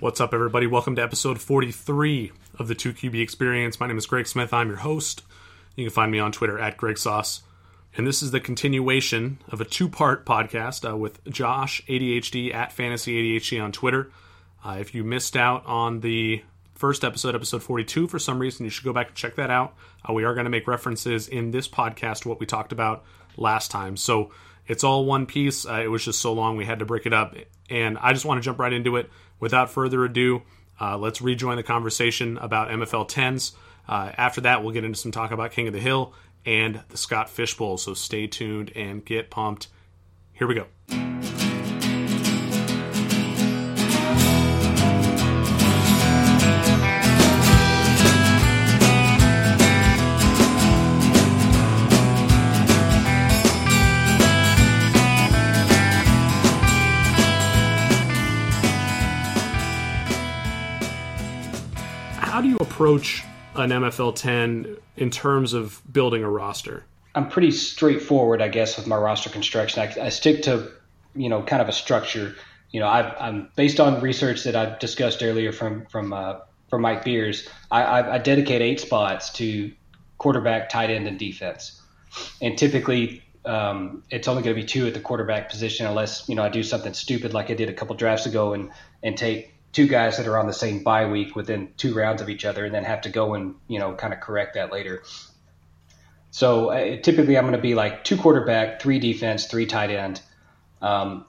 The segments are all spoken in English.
What's up, everybody? Welcome to episode 43 of the 2QB Experience. My name is Greg Smith. I'm your host. You can find me on Twitter at Greg Sauce. And this is the continuation of a two part podcast uh, with Josh ADHD at Fantasy ADHD on Twitter. Uh, if you missed out on the first episode, episode 42, for some reason, you should go back and check that out. Uh, we are going to make references in this podcast to what we talked about last time. So it's all one piece. Uh, it was just so long, we had to break it up. And I just want to jump right into it. Without further ado, uh, let's rejoin the conversation about MFL 10s. Uh, after that, we'll get into some talk about King of the Hill and the Scott Fish Bowl. So stay tuned and get pumped. Here we go. Approach an MFL 10 in terms of building a roster? I'm pretty straightforward, I guess, with my roster construction. I, I stick to, you know, kind of a structure. You know, I, am based on research that I discussed earlier from from uh, from Mike Beers. I, I, I dedicate eight spots to quarterback, tight end, and defense. And typically, um, it's only going to be two at the quarterback position, unless you know I do something stupid like I did a couple drafts ago and and take two guys that are on the same bye week within two rounds of each other, and then have to go and you know kind of correct that later. So uh, typically, I'm going to be like two quarterback, three defense, three tight end. Um,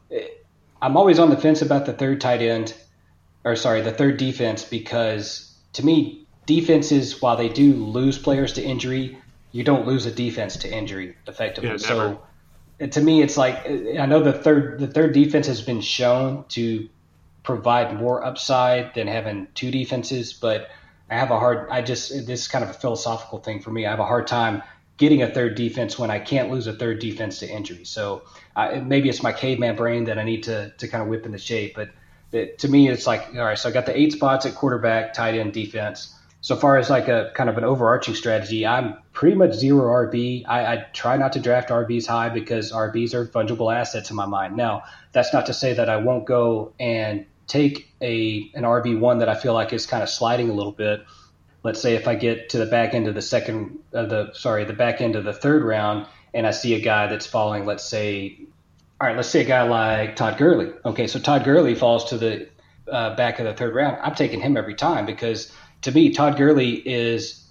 I'm always on the fence about the third tight end, or sorry, the third defense, because to me, defenses, while they do lose players to injury, you don't lose a defense to injury effectively. Yeah, so to me, it's like I know the third the third defense has been shown to provide more upside than having two defenses, but I have a hard. I just this is kind of a philosophical thing for me. I have a hard time getting a third defense when I can't lose a third defense to injury. So uh, maybe it's my caveman brain that I need to to kind of whip into shape. But it, to me, it's like all right. So I got the eight spots at quarterback, tight end, defense. So far as like a kind of an overarching strategy, I'm pretty much zero RB. I, I try not to draft RBs high because RBs are fungible assets in my mind. Now, that's not to say that I won't go and take a an RB one that I feel like is kind of sliding a little bit. Let's say if I get to the back end of the second, uh, the sorry, the back end of the third round, and I see a guy that's falling. Let's say, all right, let's say a guy like Todd Gurley. Okay, so Todd Gurley falls to the uh, back of the third round. I'm taking him every time because to me, Todd Gurley is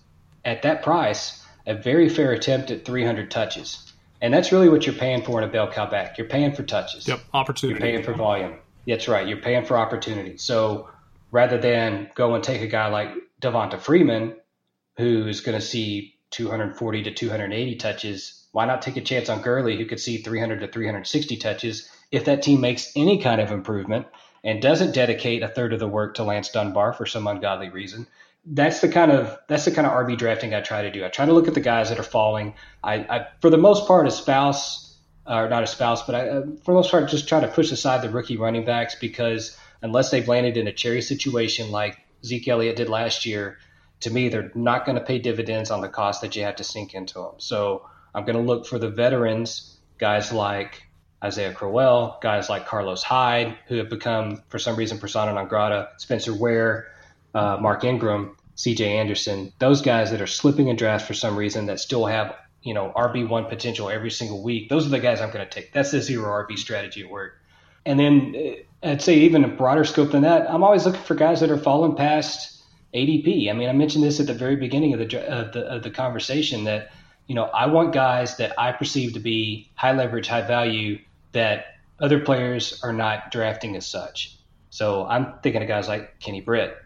at that price a very fair attempt at 300 touches. And that's really what you're paying for in a bell cow back. You're paying for touches. Yep, opportunity. You're paying for volume. That's right. You're paying for opportunity. So rather than go and take a guy like Devonta Freeman, who's going to see 240 to 280 touches, why not take a chance on Gurley, who could see 300 to 360 touches if that team makes any kind of improvement and doesn't dedicate a third of the work to Lance Dunbar for some ungodly reason? That's the kind of that's the kind of RB drafting I try to do. I try to look at the guys that are falling. I, I for the most part, espouse or not a spouse, but I, uh, for the most part, just try to push aside the rookie running backs because unless they've landed in a cherry situation like Zeke Elliott did last year, to me, they're not going to pay dividends on the cost that you have to sink into them. So I'm going to look for the veterans, guys like Isaiah Crowell, guys like Carlos Hyde, who have become, for some reason, persona non grata, Spencer Ware, uh, Mark Ingram, CJ Anderson, those guys that are slipping in drafts for some reason that still have you know RB one potential every single week. Those are the guys I'm going to take. That's the zero RB strategy at work. And then uh, I'd say even a broader scope than that, I'm always looking for guys that are falling past ADP. I mean, I mentioned this at the very beginning of the of the, of the conversation that you know I want guys that I perceive to be high leverage, high value that other players are not drafting as such. So I'm thinking of guys like Kenny Britt.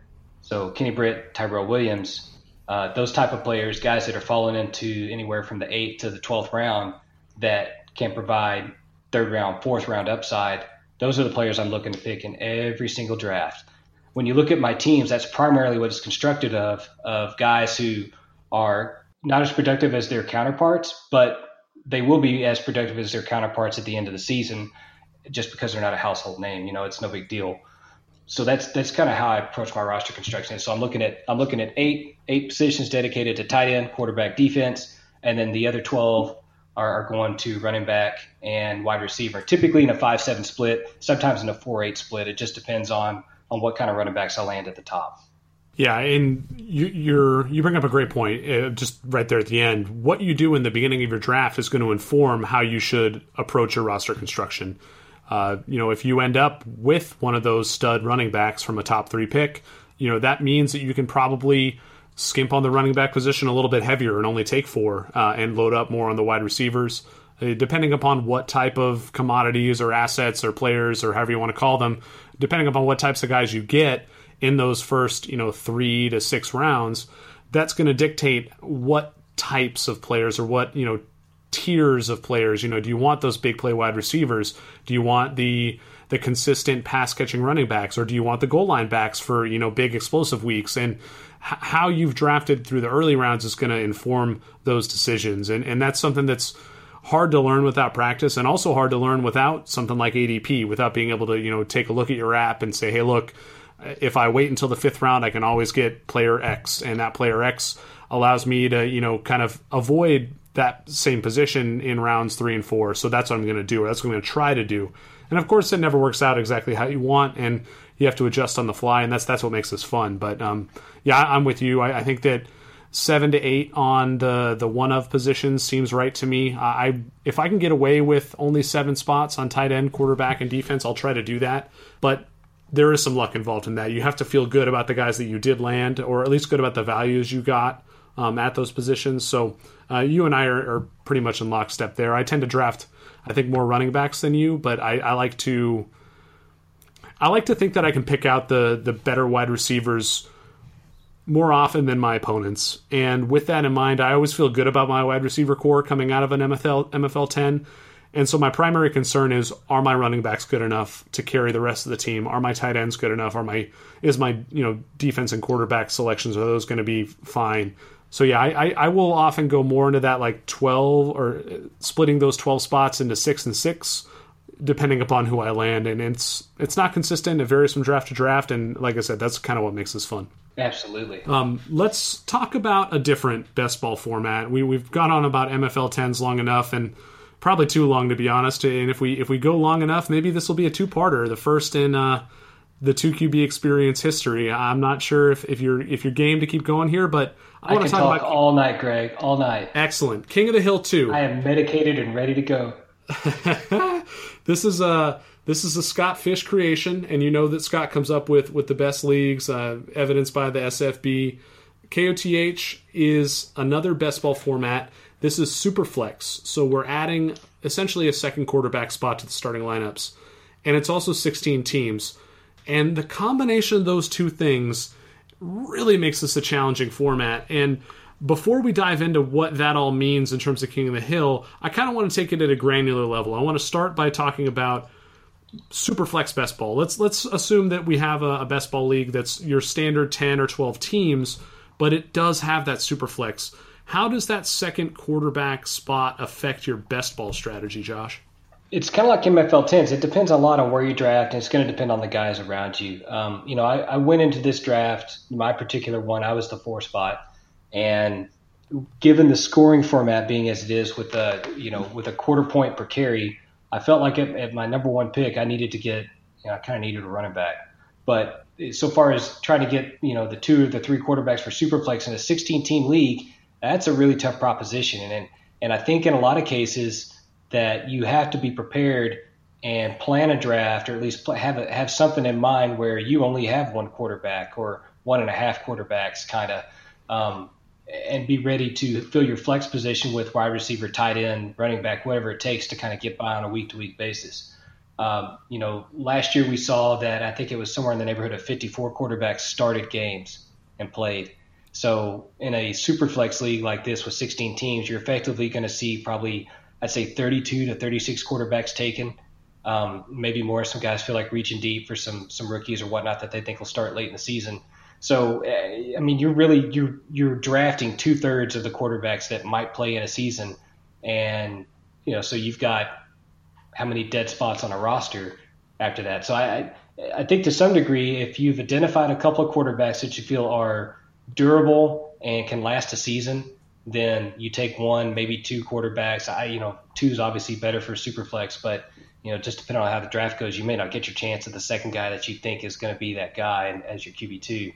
So Kenny Britt, Tyrell Williams, uh, those type of players, guys that are falling into anywhere from the eighth to the twelfth round that can provide third round, fourth round upside. Those are the players I'm looking to pick in every single draft. When you look at my teams, that's primarily what it's constructed of of guys who are not as productive as their counterparts, but they will be as productive as their counterparts at the end of the season, just because they're not a household name. You know, it's no big deal so that's that's kind of how I approach my roster construction. So I'm looking at I'm looking at eight eight positions dedicated to tight end, quarterback, defense, and then the other twelve are, are going to running back and wide receiver. Typically in a five seven split, sometimes in a four eight split. It just depends on on what kind of running backs I land at the top. Yeah, and you you're, you bring up a great point uh, just right there at the end. What you do in the beginning of your draft is going to inform how you should approach your roster construction. Uh, you know, if you end up with one of those stud running backs from a top three pick, you know that means that you can probably skimp on the running back position a little bit heavier and only take four uh, and load up more on the wide receivers. Uh, depending upon what type of commodities or assets or players or however you want to call them, depending upon what types of guys you get in those first, you know, three to six rounds, that's going to dictate what types of players or what, you know, tiers of players. You know, do you want those big play wide receivers? Do you want the the consistent pass catching running backs, or do you want the goal line backs for you know big explosive weeks? And how you've drafted through the early rounds is going to inform those decisions, and and that's something that's hard to learn without practice, and also hard to learn without something like ADP, without being able to you know take a look at your app and say, hey, look, if I wait until the fifth round, I can always get player X, and that player X allows me to you know kind of avoid that same position in rounds three and four. So that's what I'm going to do, or that's what I'm going to try to do. And of course, it never works out exactly how you want, and you have to adjust on the fly, and that's that's what makes this fun. But um, yeah, I'm with you. I, I, think that seven to eight on the the one of positions seems right to me. I if I can get away with only seven spots on tight end, quarterback, and defense, I'll try to do that. But there is some luck involved in that. You have to feel good about the guys that you did land, or at least good about the values you got um, at those positions. So uh, you and I are, are, pretty much in lockstep there. I tend to draft, I think, more running backs than you, but I, I like to I like to think that I can pick out the the better wide receivers more often than my opponents. And with that in mind, I always feel good about my wide receiver corps coming out of an MFL MFL 10. And so my primary concern is are my running backs good enough to carry the rest of the team? Are my tight ends good enough? Are my is my, you know, defense and quarterback selections are those going to be fine? So yeah, I, I, I will often go more into that like 12 or splitting those 12 spots into 6 and 6 depending upon who I land, and it's it's not consistent. It varies from draft to draft, and like I said, that's kind of what makes this fun. Absolutely. Um, let's talk about a different best ball format. We we've gone on about MFL tens long enough, and probably too long to be honest. And if we if we go long enough, maybe this will be a two parter, the first in uh, the two QB experience history. I'm not sure if, if you're if you're game to keep going here, but I, I want to talk, talk about all night, Greg, all night. Excellent, King of the Hill two. I am medicated and ready to go. this is a this is a Scott Fish creation, and you know that Scott comes up with with the best leagues, uh, evidenced by the SFB. KOTH is another best ball format. This is super flex, so we're adding essentially a second quarterback spot to the starting lineups, and it's also 16 teams. And the combination of those two things really makes this a challenging format. And before we dive into what that all means in terms of King of the Hill, I kind of want to take it at a granular level. I want to start by talking about Superflex best ball. Let's let's assume that we have a, a best ball league that's your standard 10 or 12 teams, but it does have that Superflex. How does that second quarterback spot affect your best ball strategy, Josh? It's kind of like MFL 10s. It depends a lot on where you draft, and it's going to depend on the guys around you. Um, you know, I, I, went into this draft, my particular one, I was the four spot, and given the scoring format being as it is, with a you know with a quarter point per carry, I felt like at, at my number one pick, I needed to get, you know, I kind of needed a running back. But so far as trying to get, you know, the two or the three quarterbacks for Superflex in a 16 team league, that's a really tough proposition. And, and I think in a lot of cases, that you have to be prepared and plan a draft or at least have a, have something in mind where you only have one quarterback or one and a half quarterbacks kind of um, and be ready to fill your flex position with wide receiver, tight end, running back, whatever it takes to kind of get by on a week to week basis. Um, you know, last year we saw that I think it was somewhere in the neighborhood of 54 quarterbacks started games and played. So in a super flex league like this with 16 teams, you're effectively going to see probably I'd say 32 to 36 quarterbacks taken. Um, maybe more. Some guys feel like reaching deep for some some rookies or whatnot that they think will start late in the season. So I mean, you're really you're you're drafting two thirds of the quarterbacks that might play in a season, and you know, so you've got how many dead spots on a roster after that. So I I think to some degree, if you've identified a couple of quarterbacks that you feel are durable and can last a season, then you take one, maybe two quarterbacks. I, you know, two is obviously better for superflex, but you know, just depending on how the draft goes, you may not get your chance at the second guy that you think is going to be that guy as your QB two.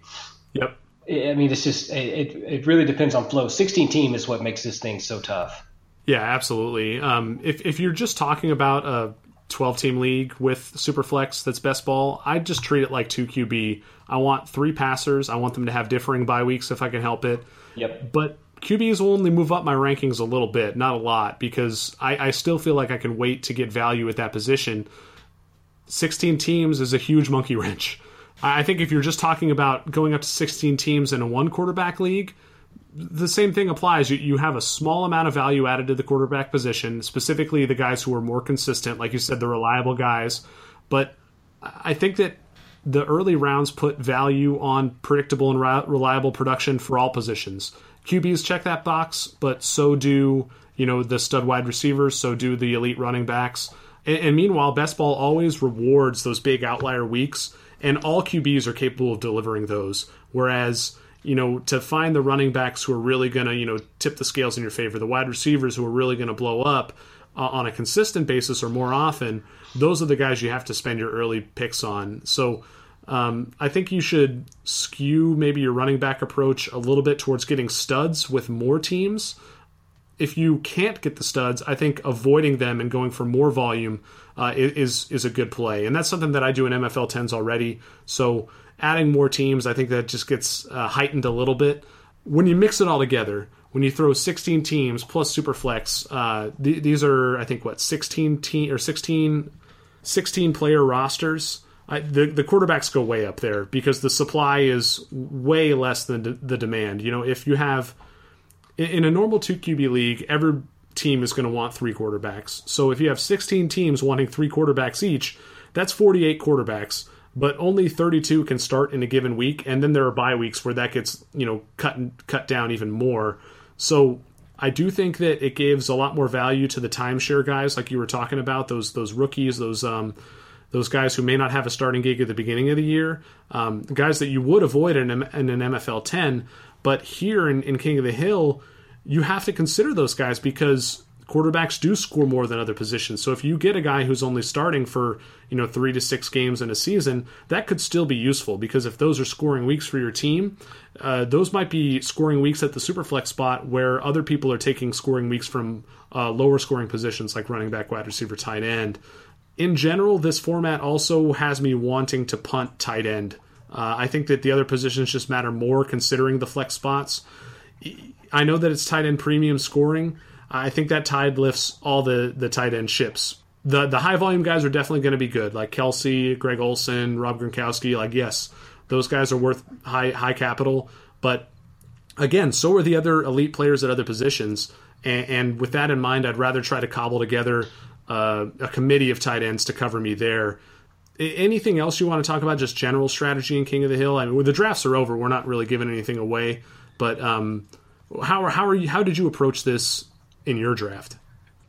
Yep. I mean, it's just it, it really depends on flow. 16 team is what makes this thing so tough. Yeah, absolutely. Um, if if you're just talking about a 12 team league with Superflex that's best ball, I'd just treat it like two QB. I want three passers. I want them to have differing bye weeks if I can help it. Yep. But QBs will only move up my rankings a little bit, not a lot, because I, I still feel like I can wait to get value at that position. 16 teams is a huge monkey wrench. I think if you're just talking about going up to 16 teams in a one quarterback league, the same thing applies. You, you have a small amount of value added to the quarterback position, specifically the guys who are more consistent, like you said, the reliable guys. But I think that the early rounds put value on predictable and reliable production for all positions. QBs check that box, but so do you know the stud wide receivers, so do the elite running backs. And, and meanwhile, best ball always rewards those big outlier weeks, and all QBs are capable of delivering those. Whereas you know, to find the running backs who are really going to, you know, tip the scales in your favor, the wide receivers who are really going to blow up uh, on a consistent basis or more often, those are the guys you have to spend your early picks on. So um, I think you should skew maybe your running back approach a little bit towards getting studs with more teams. If you can't get the studs, I think avoiding them and going for more volume uh, is is a good play, and that's something that I do in MFL tens already. So adding more teams, I think that just gets uh, heightened a little bit. When you mix it all together, when you throw 16 teams plus Superflex, uh, th- these are I think what 16 team or 16 16 player rosters. I, the the quarterbacks go way up there because the supply is way less than the, demand. You know, if you have in, in a normal two QB league, every team is going to want three quarterbacks. So if you have 16 teams wanting three quarterbacks each, that's 48 quarterbacks but only 32 can start in a given week and then there are bye weeks where that gets you know cut cut down even more. So i do think that it gives a lot more value to the timeshare guys like you were talking about those those rookies those um those guys who may not have a starting gig at the beginning of the year um, guys that you would avoid in, in an mfl 10 but here in, in king of the hill you have to consider those guys because quarterbacks do score more than other positions. So if you get a guy who's only starting for, you know, 3 to 6 games in a season, that could still be useful because if those are scoring weeks for your team, uh, those might be scoring weeks at the superflex spot where other people are taking scoring weeks from uh, lower scoring positions like running back, wide receiver, tight end. In general, this format also has me wanting to punt tight end. Uh, I think that the other positions just matter more considering the flex spots. I know that it's tight end premium scoring, I think that tide lifts all the the tight end ships. The the high volume guys are definitely going to be good, like Kelce, Greg Olsen, Rob Gronkowski. Like yes, those guys are worth high high capital, but again, so are the other elite players at other positions. And, and with that in mind, I'd rather try to cobble together uh, a committee of tight ends to cover me there. Anything else you want to talk about? Just general strategy in King of the Hill. I mean, the drafts are over. We're not really giving anything away, but um, how how are you? How did you approach this in your draft?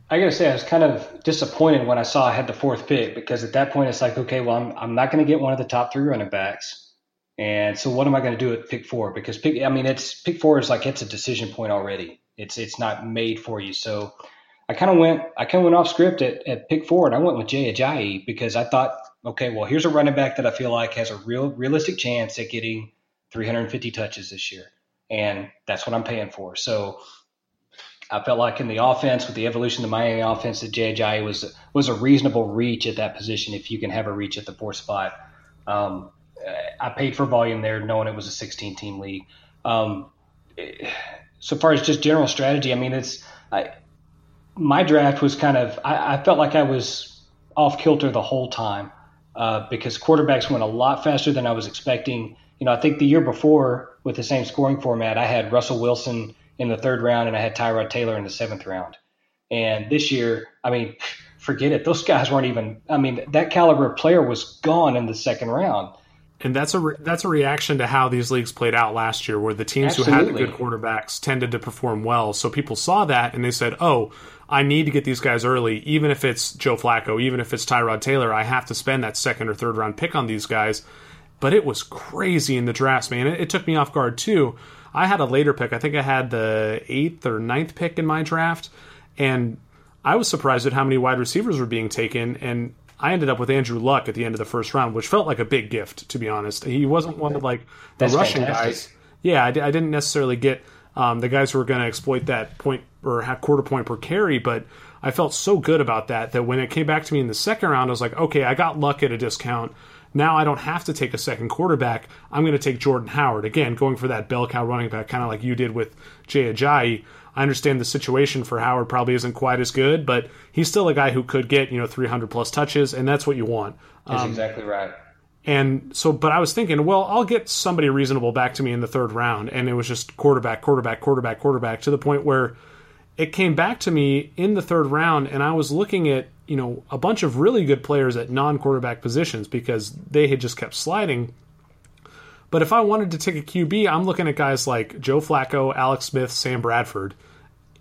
I gotta say, I was kind of disappointed when I saw I had the fourth pick because at that point it's like, okay, well, I'm I'm not going to get one of the top three running backs, and so what am I going to do at pick four? Because pick, I mean, it's pick four is like it's a decision point already. It's it's not made for you. So I kind of went I kind of went off script at, at pick four, and I went with Jay Ajayi because I thought, okay, well, here's a running back that I feel like has a real realistic chance at getting 350 touches this year, and that's what I'm paying for. So I felt like in the offense, with the evolution of the Miami offense, that Jay was was a reasonable reach at that position if you can have a reach at the four spot. Um, I paid for volume there, knowing it was a 16 team league. Um, so far as just general strategy, I mean, it's I, my draft was kind of I, I, felt like I was off kilter the whole time uh, because quarterbacks went a lot faster than I was expecting. You know, I think the year before with the same scoring format, I had Russell Wilson in the third round, and I had Tyrod Taylor in the seventh round. And this year, I mean, forget it. Those guys weren't even. I mean, that caliber player was gone in the second round. And that's a re- that's a reaction to how these leagues played out last year, where the teams Absolutely. who had the good quarterbacks tended to perform well. So people saw that and they said, "Oh, I need to get these guys early, even if it's Joe Flacco, even if it's Tyrod Taylor. I have to spend that second or third round pick on these guys." But it was crazy in the drafts, man. It, it took me off guard too I had a later pick. I think I had the eighth or ninth pick in my draft, and I was surprised at how many wide receivers were being taken, and I ended up with Andrew Luck at the end of the first round, which felt like a big gift, to be honest. He wasn't one of like the That's rushing fantastic. guys. Yeah, I, I didn't necessarily get um, the guys who were going to exploit that point or have quarter point per carry, but I felt so good about that that when it came back to me in the second round, I was like, okay, I got Luck at a discount. Now I don't have to take a second quarterback. I'm going to take Jordan Howard again, going for that bell cow running back, kind of like you did with Jay Ajayi. I understand the situation for Howard probably isn't quite as good, but he's still a guy who could get you know 300 plus touches, and that's what you want. That's um, exactly right. And so, but I was thinking, well, I'll get somebody reasonable back to me in the third round, and it was just quarterback, quarterback, quarterback, quarterback to the point where it came back to me in the third round, and I was looking at you know a bunch of really good players at non-quarterback positions because they had just kept sliding. But if I wanted to take a QB, I'm looking at guys like Joe Flacco, Alex Smith, Sam Bradford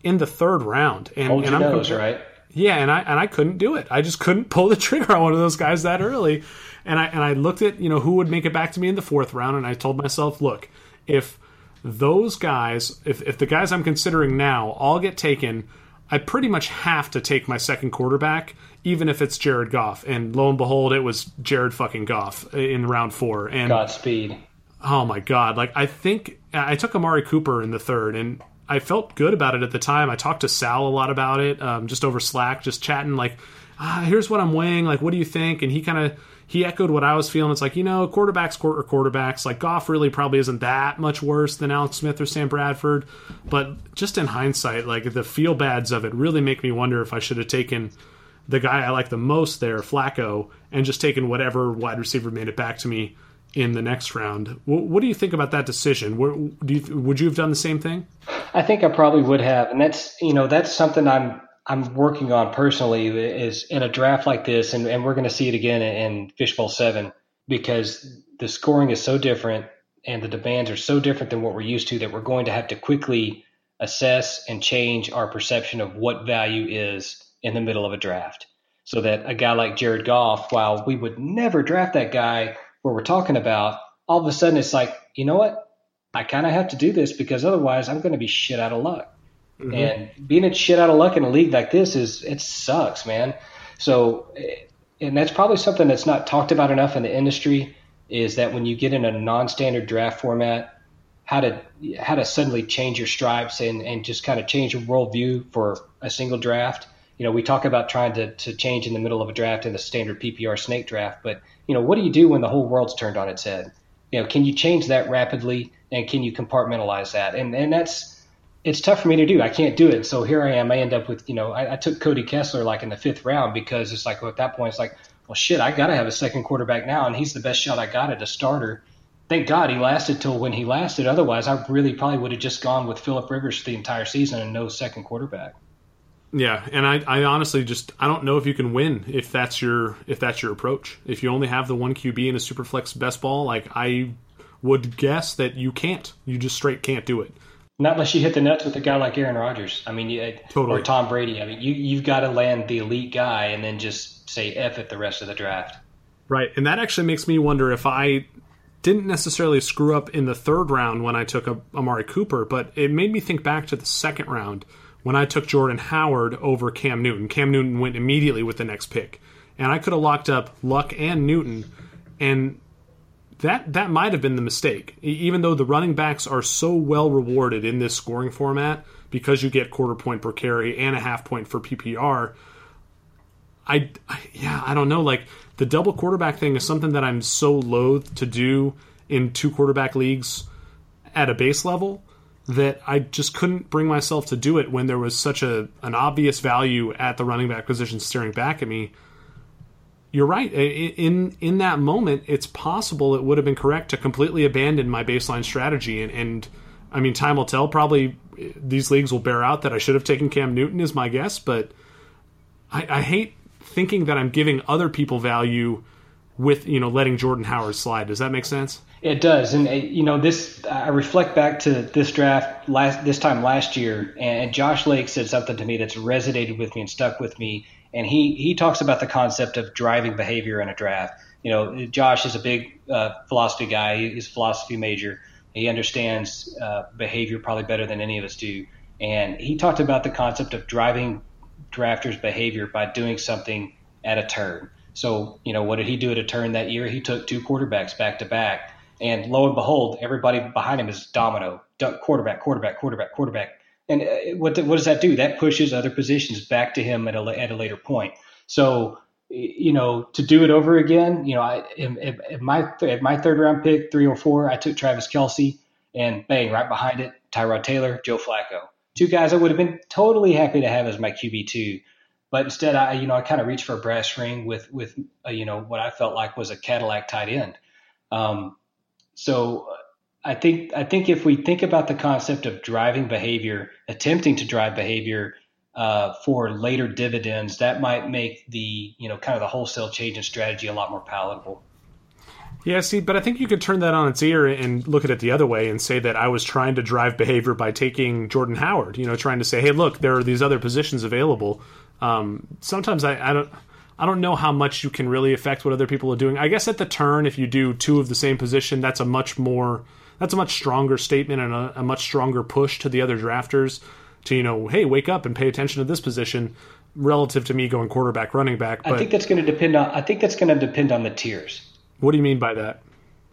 in the third round, and, Hold and I'm nose, right? yeah, and I and I couldn't do it. I just couldn't pull the trigger on one of those guys that early. And I and I looked at you know who would make it back to me in the fourth round, and I told myself, look, if those guys, if if the guys I'm considering now all get taken, I pretty much have to take my second quarterback, even if it's Jared Goff. And lo and behold, it was Jared fucking Goff in round four. And Godspeed. Oh my god! Like I think I took Amari Cooper in the third, and I felt good about it at the time. I talked to Sal a lot about it, um, just over Slack, just chatting. Like, ah, here's what I'm weighing. Like, what do you think? And he kind of he echoed what I was feeling. It's like you know, quarterbacks quarter quarterbacks. Like Goff really probably isn't that much worse than Alex Smith or Sam Bradford, but just in hindsight, like the feel bads of it really make me wonder if I should have taken the guy I like the most there, Flacco, and just taken whatever wide receiver made it back to me in the next round. What, what do you think about that decision? Do you, would you have done the same thing? I think I probably would have, and that's you know that's something I'm I'm working on personally is in a draft like this, and, and we're going to see it again in, in Fish Bowl Seven because the scoring is so different and the demands are so different than what we're used to that we're going to have to quickly assess and change our perception of what value is in the middle of a draft. So that a guy like Jared Goff, while we would never draft that guy where we're talking about, all of a sudden it's like, you know what? I kind of have to do this because otherwise I'm going to be shit out of luck. Mm-hmm. And being a shit out of luck in a league like this is it sucks, man. So, and that's probably something that's not talked about enough in the industry is that when you get in a non-standard draft format, how to how to suddenly change your stripes and and just kind of change your worldview for a single draft. You know, we talk about trying to to change in the middle of a draft in a standard PPR snake draft, but you know, what do you do when the whole world's turned on its head? You know, can you change that rapidly and can you compartmentalize that? And and that's it's tough for me to do. I can't do it. So here I am. I end up with, you know, I, I took Cody Kessler like in the fifth round because it's like, well, at that point, it's like, well, shit, I got to have a second quarterback now. And he's the best shot I got at a starter. Thank God he lasted till when he lasted. Otherwise, I really probably would have just gone with Philip Rivers the entire season and no second quarterback. Yeah, and I, I honestly just I don't know if you can win if that's your if that's your approach. If you only have the one QB in a superflex best ball, like I would guess that you can't. You just straight can't do it. Not unless you hit the nuts with a guy like Aaron Rodgers. I mean, you, uh, totally. or Tom Brady. I mean, you you've got to land the elite guy and then just say f it the rest of the draft. Right, and that actually makes me wonder if I didn't necessarily screw up in the third round when I took a, Amari Cooper, but it made me think back to the second round when I took Jordan Howard over Cam Newton. Cam Newton went immediately with the next pick, and I could have locked up Luck and Newton, and that that might have been the mistake. Even though the running backs are so well rewarded in this scoring format because you get quarter point per carry and a half point for PPR. I, I yeah, I don't know. Like the double quarterback thing is something that I'm so loath to do in two quarterback leagues at a base level that I just couldn't bring myself to do it when there was such a an obvious value at the running back position staring back at me you're right. In in that moment, it's possible it would have been correct to completely abandon my baseline strategy. And, and I mean, time will tell. Probably eh, these leagues will bear out that I should have taken Cam Newton, is my guess. But I, I hate thinking that I'm giving other people value with you know letting Jordan Howard slide. Does that make sense? It does, and eh, you know this. I reflect back to this draft last this time last year, and Josh Lake said something to me that's resonated with me and stuck with me and he he talks about the concept of driving behavior in a draft. You know, Josh is a big uh, philosophy guy. He's a philosophy major. He understands uh, behavior probably better than any of us do. And he talked about the concept of driving drafters' behavior by doing something at a turn. So, you know, what did he do at a turn that year? He took two quarterbacks back to back. And lo and behold, everybody behind him is domino quarterback, quarterback, quarterback, quarterback. And uh, what, what does that do? That pushes other positions back to him at a, at a later point. So, you know, to do it over again, you know, I, my my third round pick, 304, I took Travis Kelce, and bang, right behind it, Tyrod Taylor, Joe Flacco. Two guys I would have been totally happy to have as my QB2. But instead, I, you know, I kind of reached for a brass ring with, with, uh, you know, what I felt like was a Cadillac tight end. Um, so I think, I think if we think about the concept of driving behavior, attempting to drive behavior uh, for later dividends, that might make the you know kind of the wholesale change in strategy a lot more palatable. Yeah, see, but I think you could turn that on its ear and look at it the other way and say that I was trying to drive behavior by taking Jordan Howard. You know, trying to say, hey, look, there are these other positions available. Um, sometimes I, I don't. I don't know how much you can really affect what other people are doing. I guess at the turn, if you do two of the same position, that's a much more, that's a much stronger statement and a, a much stronger push to the other drafters to you know, hey, wake up and pay attention to this position relative to me going quarterback, running back. But I think that's going to depend on. I think that's going to depend on the tiers. What do you mean by that?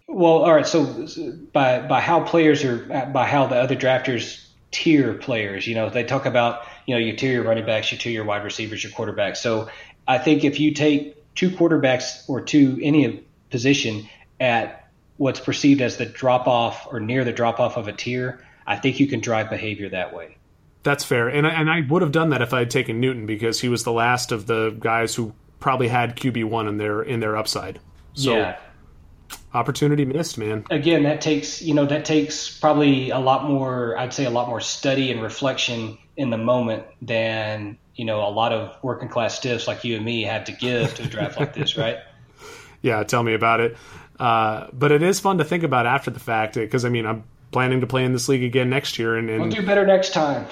Well, all right. So by by how players are by how the other drafters tier players. You know, they talk about you know you tier your running backs, you tier your wide receivers, your quarterbacks. So I think if you take two quarterbacks or two any position at what's perceived as the drop off or near the drop off of a tier, I think you can drive behavior that way. That's fair, and I, and I would have done that if I had taken Newton because he was the last of the guys who probably had QB one in their in their upside. So, yeah, opportunity missed, man. Again, that takes you know that takes probably a lot more. I'd say a lot more study and reflection in the moment than you know a lot of working class stiffs like you and me had to give to a draft like this, right? Yeah, tell me about it. Uh, but it is fun to think about after the fact because I mean I'm planning to play in this league again next year, and, and we'll do better next time.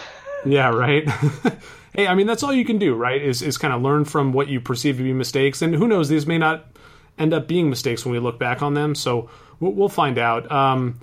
Yeah, right. hey, I mean that's all you can do, right? Is is kind of learn from what you perceive to be mistakes, and who knows, these may not end up being mistakes when we look back on them. So we'll, we'll find out. Um,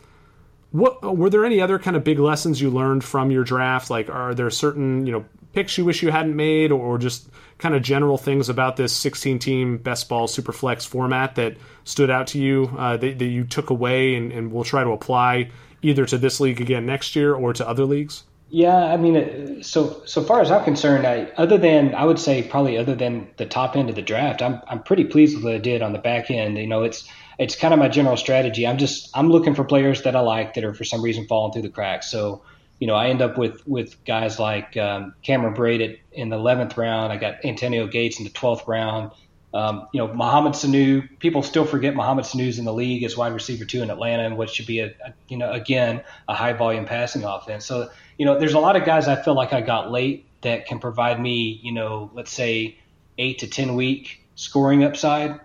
what were there any other kind of big lessons you learned from your draft? Like, are there certain you know picks you wish you hadn't made, or just kind of general things about this 16 team best ball super flex format that stood out to you uh, that, that, you took away and, and will try to apply either to this league again next year or to other leagues? Yeah, I mean, so so far as I'm concerned, I, other than I would say probably other than the top end of the draft, I'm I'm pretty pleased with what I did on the back end. You know, it's it's kind of my general strategy. I'm just I'm looking for players that I like that are for some reason falling through the cracks. So you know, I end up with with guys like um, Cameron Brate in the 11th round. I got Antonio Gates in the 12th round. Um, you know, Mohamed Sanu, people still forget Mohamed Sanu's in the league as wide receiver two in Atlanta, and what should be a, a, you know again a high volume passing offense. So you know, there's a lot of guys I feel like I got late that can provide me, you know, let's say eight to ten week scoring upside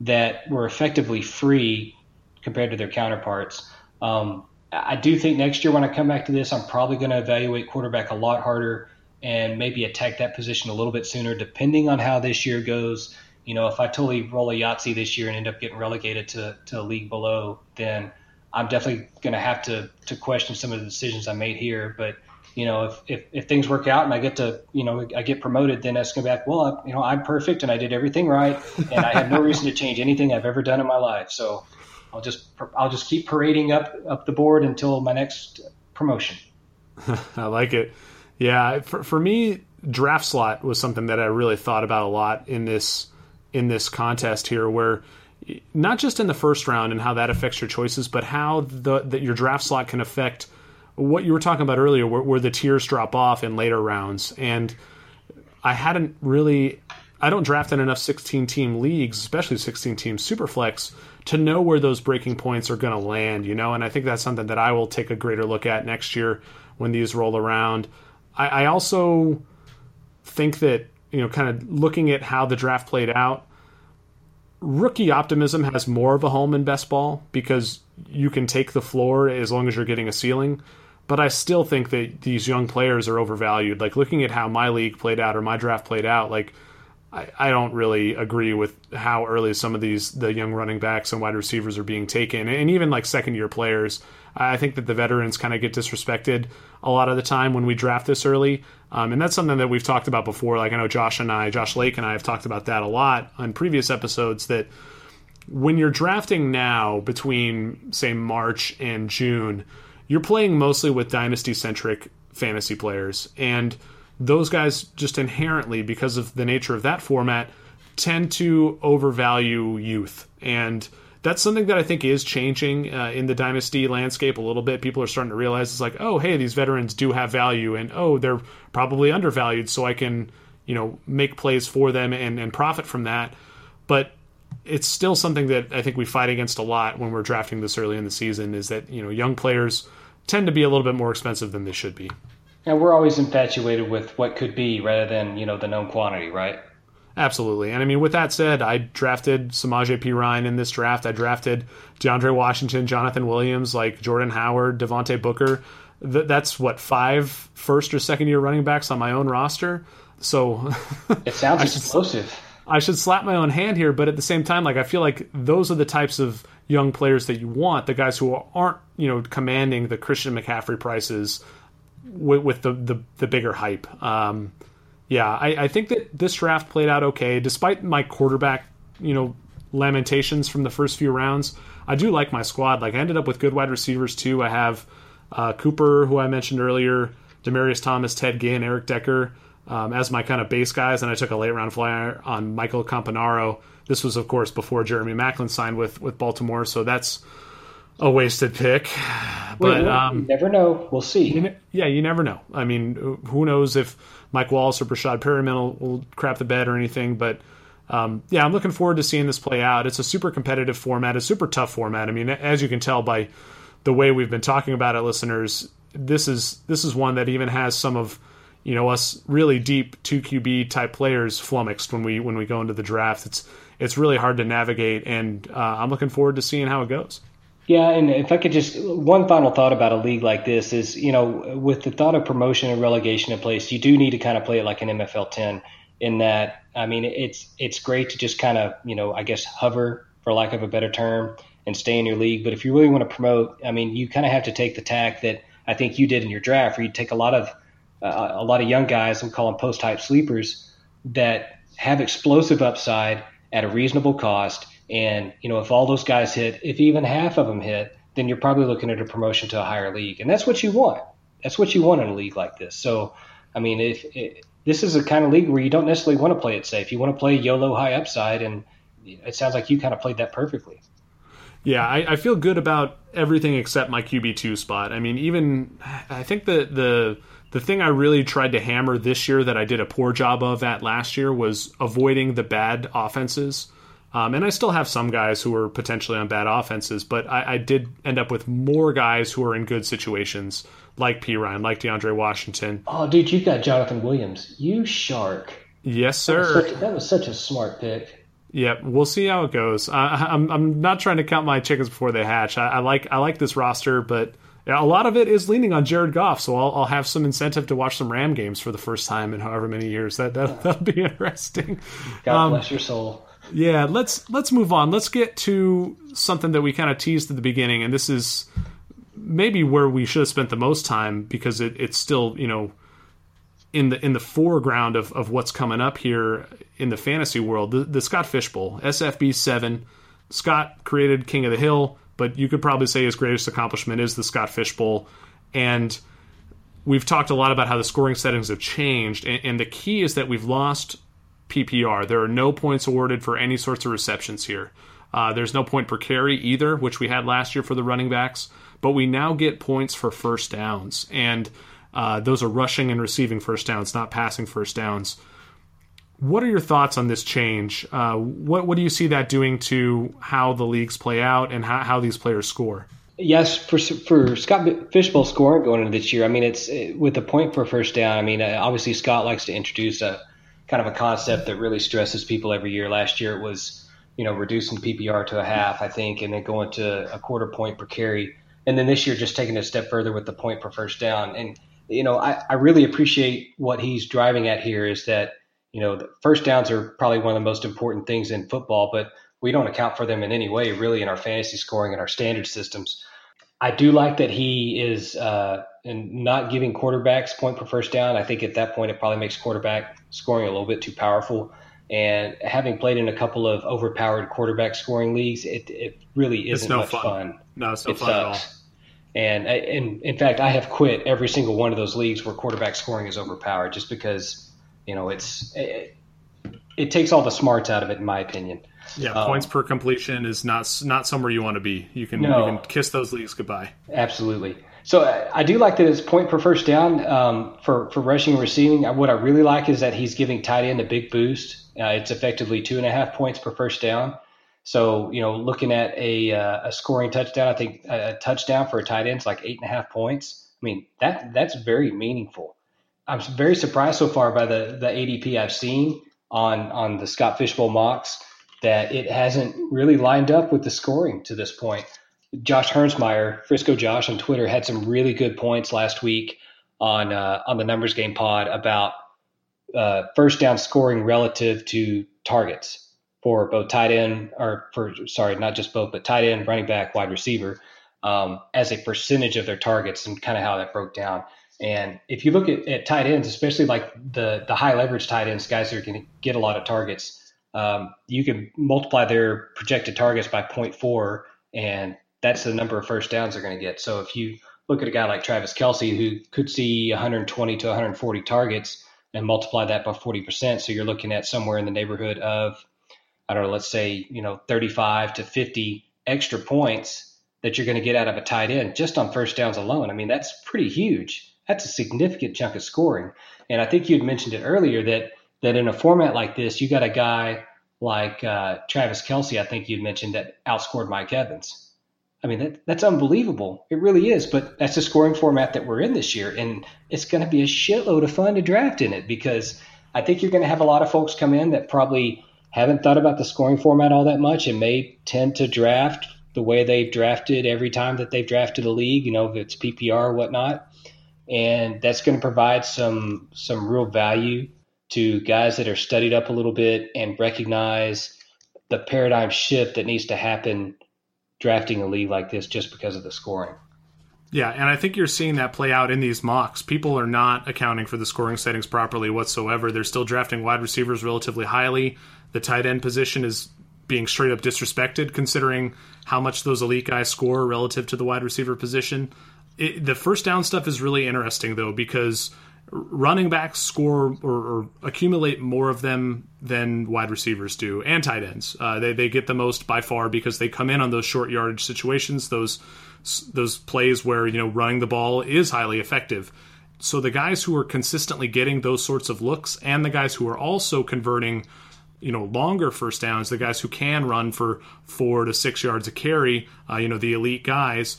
that were effectively free compared to their counterparts. Um, I do think next year when I come back to this, I'm probably going to evaluate quarterback a lot harder and maybe attack that position a little bit sooner, depending on how this year goes you know, if I totally roll a Yahtzee this year and end up getting relegated to, to a league below, then I'm definitely going to have to to question some of the decisions I made here. But you know, if, if, if things work out and I get to, you know, I get promoted, then that's going to be like, well, you know, I'm perfect and I did everything right, and I have no reason to change anything I've ever done in my life. So I'll just I'll just keep parading up up the board until my next promotion. I like it. Yeah, for for me, draft slot was something that I really thought about a lot in this in this contest here where not just in the first round and how that affects your choices, but how the that your draft slot can affect what you were talking about earlier, where, where, the tiers drop off in later rounds. And I hadn't really, I don't draft in enough 16 team leagues, especially 16 team superflex, to know where those breaking points are going to land. You know, and I think that's something that I will take a greater look at next year when these roll around. I, I also think that you know, kind of looking at how the draft played out, rookie optimism has more of a home in best ball because you can take the floor as long as you're getting a ceiling. But I still think that these young players are overvalued. Like looking at how my league played out or my draft played out, like I, I don't really agree with how early some of these the young running backs and wide receivers are being taken, and even like second year players. I think that the veterans kind of get disrespected a lot of the time when we draft this early. Um, and that's something that we've talked about before. Like I know Josh and I, Josh Lake and I have talked about that a lot on previous episodes that when you're drafting now between, say, March and June, you're playing mostly with dynasty centric fantasy players. And those guys just inherently, because of the nature of that format, tend to overvalue youth. And that's something that I think is changing uh, in the dynasty landscape a little bit. People are starting to realize it's like, oh, hey, these veterans do have value, and oh, they're probably undervalued, so I can, you know, make plays for them and, and profit from that. But it's still something that I think we fight against a lot when we're drafting this early in the season. Is that you know young players tend to be a little bit more expensive than they should be. And we're always infatuated with what could be rather than, you know, the known quantity, right? Absolutely. And I mean, with that said, I drafted Samaje Perine in this draft. I drafted DeAndre Washington, Jonathan Williams, like Jordan Howard, Devontae Booker. Th- that's what, five first or second year running backs on my own roster. So it sounds I explosive. Should, I should slap my own hand here, but at the same time, like I feel like those are the types of young players that you want, the guys who aren't, you know, commanding the Christian McCaffrey prices with, with the, the, the bigger hype. Um, yeah, I, I think that this draft played out okay, despite my quarterback, you know, lamentations from the first few rounds. I do like my squad. Like I ended up with good wide receivers too. I have uh, Cooper, who I mentioned earlier, Demaryius Thomas, Ted Ginn, Eric Decker um, as my kind of base guys, and I took a late round flyer on Michael Campanaro. This was, of course, before Jeremy Maclin signed with with Baltimore, so that's a wasted pick. But um, you never know. We'll see. You yeah, you never know. I mean, who knows if Mike Wallace or Breshad Perriman will, will crap the bed or anything? But um, yeah, I'm looking forward to seeing this play out. It's a super competitive format, a super tough format. I mean, as you can tell by the way we've been talking about it, listeners, this is this is one that even has some of you know us really deep two QB type players flummoxed when we when we go into the draft. It's it's really hard to navigate, and uh, I'm looking forward to seeing how it goes. Yeah, and if I could just one final thought about a league like this is, you know, with the thought of promotion and relegation in place, you do need to kind of play it like an MFL 10 in that I mean, it's it's great to just kind of, you know, I guess hover for lack of a better term and stay in your league, but if you really want to promote, I mean, you kind of have to take the tack that I think you did in your draft where you take a lot of uh, a lot of young guys, we call them post type sleepers that have explosive upside at a reasonable cost and, you know, if all those guys hit, if even half of them hit, then you're probably looking at a promotion to a higher league. And that's what you want. That's what you want in a league like this. So, I mean, if it, this is a kind of league where you don't necessarily want to play it safe, you want to play YOLO high upside. And it sounds like you kind of played that perfectly. Yeah, I, I feel good about everything except my QB two spot. I mean, even I think the the the thing I really tried to hammer this year that I did a poor job of at last year was avoiding the bad offenses. Um, and I still have some guys who are potentially on bad offenses, but I, I, did end up with more guys who are in good situations, like Perine, like DeAndre Washington. Oh, dude, you've got Jonathan Williams. You shark. Yes, sir. That was such, that was such a smart pick. Yep, we'll see how it goes. I, I'm I'm not trying to count my chickens before they hatch. I, I like I like this roster, but a lot of it is leaning on Jared Goff, so I'll, I'll, have some incentive to watch some Ram games for the first time in however many years. That that will be interesting. God um, bless your soul. Yeah, let's let's move on. Let's get to something that we kind of teased at the beginning, and this is maybe where we should have spent the most time because it, it's still you know in the in the foreground of, of what's coming up here in the fantasy world. The, the Scott Fish Bowl, SFB seven. Scott created King of the Hill, but you could probably say his greatest accomplishment is the Scott Fish Bowl, and we've talked a lot about how the scoring settings have changed, and, and the key is that we've lost PPR. There are no points awarded for any sorts of receptions here. Uh, there's no point per carry either, which we had last year for the running backs, but we now get points for first downs. And uh, those are rushing and receiving first downs, not passing first downs. What are your thoughts on this change? Uh, what, what do you see that doing to how the leagues play out and how, how these players score? Yes, for for Scott Fish Bowl scoring going into this year, I mean it's with a point for first down. I mean, uh, obviously Scott likes to introduce a kind of a concept that really stresses people every year. Last year it was, you know, reducing PPR to a half, I think, and then going to a quarter point per carry. And then this year just taking a step further with the point per first down. And, you know, I, I really appreciate what he's driving at here is that, you know, first downs are probably one of the most important things in football, but we don't account for them in any way, really, in our fantasy scoring and our standard systems. I do like that he is uh, not giving quarterbacks point per first down. I think at that point it probably makes quarterback scoring a little bit too powerful. And having played in a couple of overpowered quarterback scoring leagues, it, it really isn't no much fun. fun. No, it's no it fun sucks. at all. And, and in fact, I have quit every single one of those leagues where quarterback scoring is overpowered, just because you know it's it, it takes all the smarts out of it, in my opinion. Yeah, Um, points per completion is not not somewhere you want to be. You can No. you can kiss those leagues goodbye. Absolutely. So I, I do like that it's point per first down um, for for rushing and receiving. Uh, What I really like is that he's giving tight end a big boost. Uh, it's effectively two and a half points per first down. So you know, looking at a uh, a scoring touchdown, I think a, a touchdown for a tight end is like eight and a half points. I mean that that's very meaningful. I'm very surprised so far by the the ADP I've seen on on the Scott Fish Bowl mocks that it hasn't really lined up with the scoring to this point. Josh Hermsmeyer, Frisco Josh on Twitter, had some really good points last week on uh, on the Numbers Game Pod about uh, first down scoring relative to targets for both tight end or for sorry, not just both, but tight end, running back, wide receiver, um, as a percentage of their targets and kind of how that broke down. And if you look at, at tight ends, especially like the the high leverage tight ends, guys that are going to get a lot of targets, um, you can multiply their projected targets by 0.4, and that's the number of first downs they're going to get. So if you look at a guy like Travis Kelce, who could see 120 to 140 targets, and multiply that by 40%, so you're looking at somewhere in the neighborhood of, I don't know, let's say you know 35 to 50 extra points that you're going to get out of a tight end just on first downs alone. I mean, that's pretty huge. That's a significant chunk of scoring. And I think you had mentioned it earlier that that in a format like this, you got a guy like uh, Travis Kelce. I think you'd mentioned that outscored Mike Evans. I mean, that, that's unbelievable. It really is. But that's the scoring format that we're in this year, and it's going to be a shitload of fun to draft in it because I think you're going to have a lot of folks come in that probably haven't thought about the scoring format all that much and may tend to draft the way they've drafted every time that they've drafted a league, you know, if it's PPR or whatnot. And that's going to provide some some real value to guys that are studied up a little bit and recognize the paradigm shift that needs to happen drafting a league like this just because of the scoring. Yeah, and I think you're seeing that play out in these mocks. People are not accounting for the scoring settings properly whatsoever. They're still drafting wide receivers relatively highly. The tight end position is being straight up disrespected considering how much those elite guys score relative to the wide receiver position. It, the first down stuff is really interesting though because running backs score or, or accumulate more of them than wide receivers do, and tight ends. Uh, they they get the most by far because they come in on those short yardage situations, those those plays where you know running the ball is highly effective. So the guys who are consistently getting those sorts of looks, and the guys who are also converting, you know, longer first downs, the guys who can run for four to six yards a carry, uh, you know, the elite guys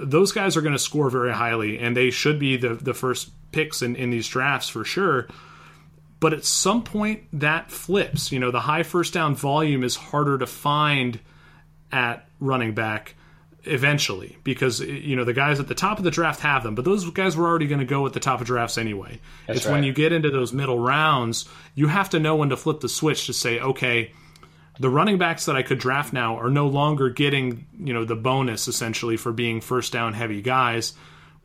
those guys are going to score very highly, and they should be the the first picks in, in these drafts for sure. But at some point, that flips. You know, the high first down volume is harder to find at running back eventually because you know the guys at the top of the draft have them but those guys were already going to go at the top of drafts anyway That's it's right. when you get into those middle rounds you have to know when to flip the switch to say okay the running backs that I could draft now are no longer getting, you know, the bonus essentially for being first down heavy guys,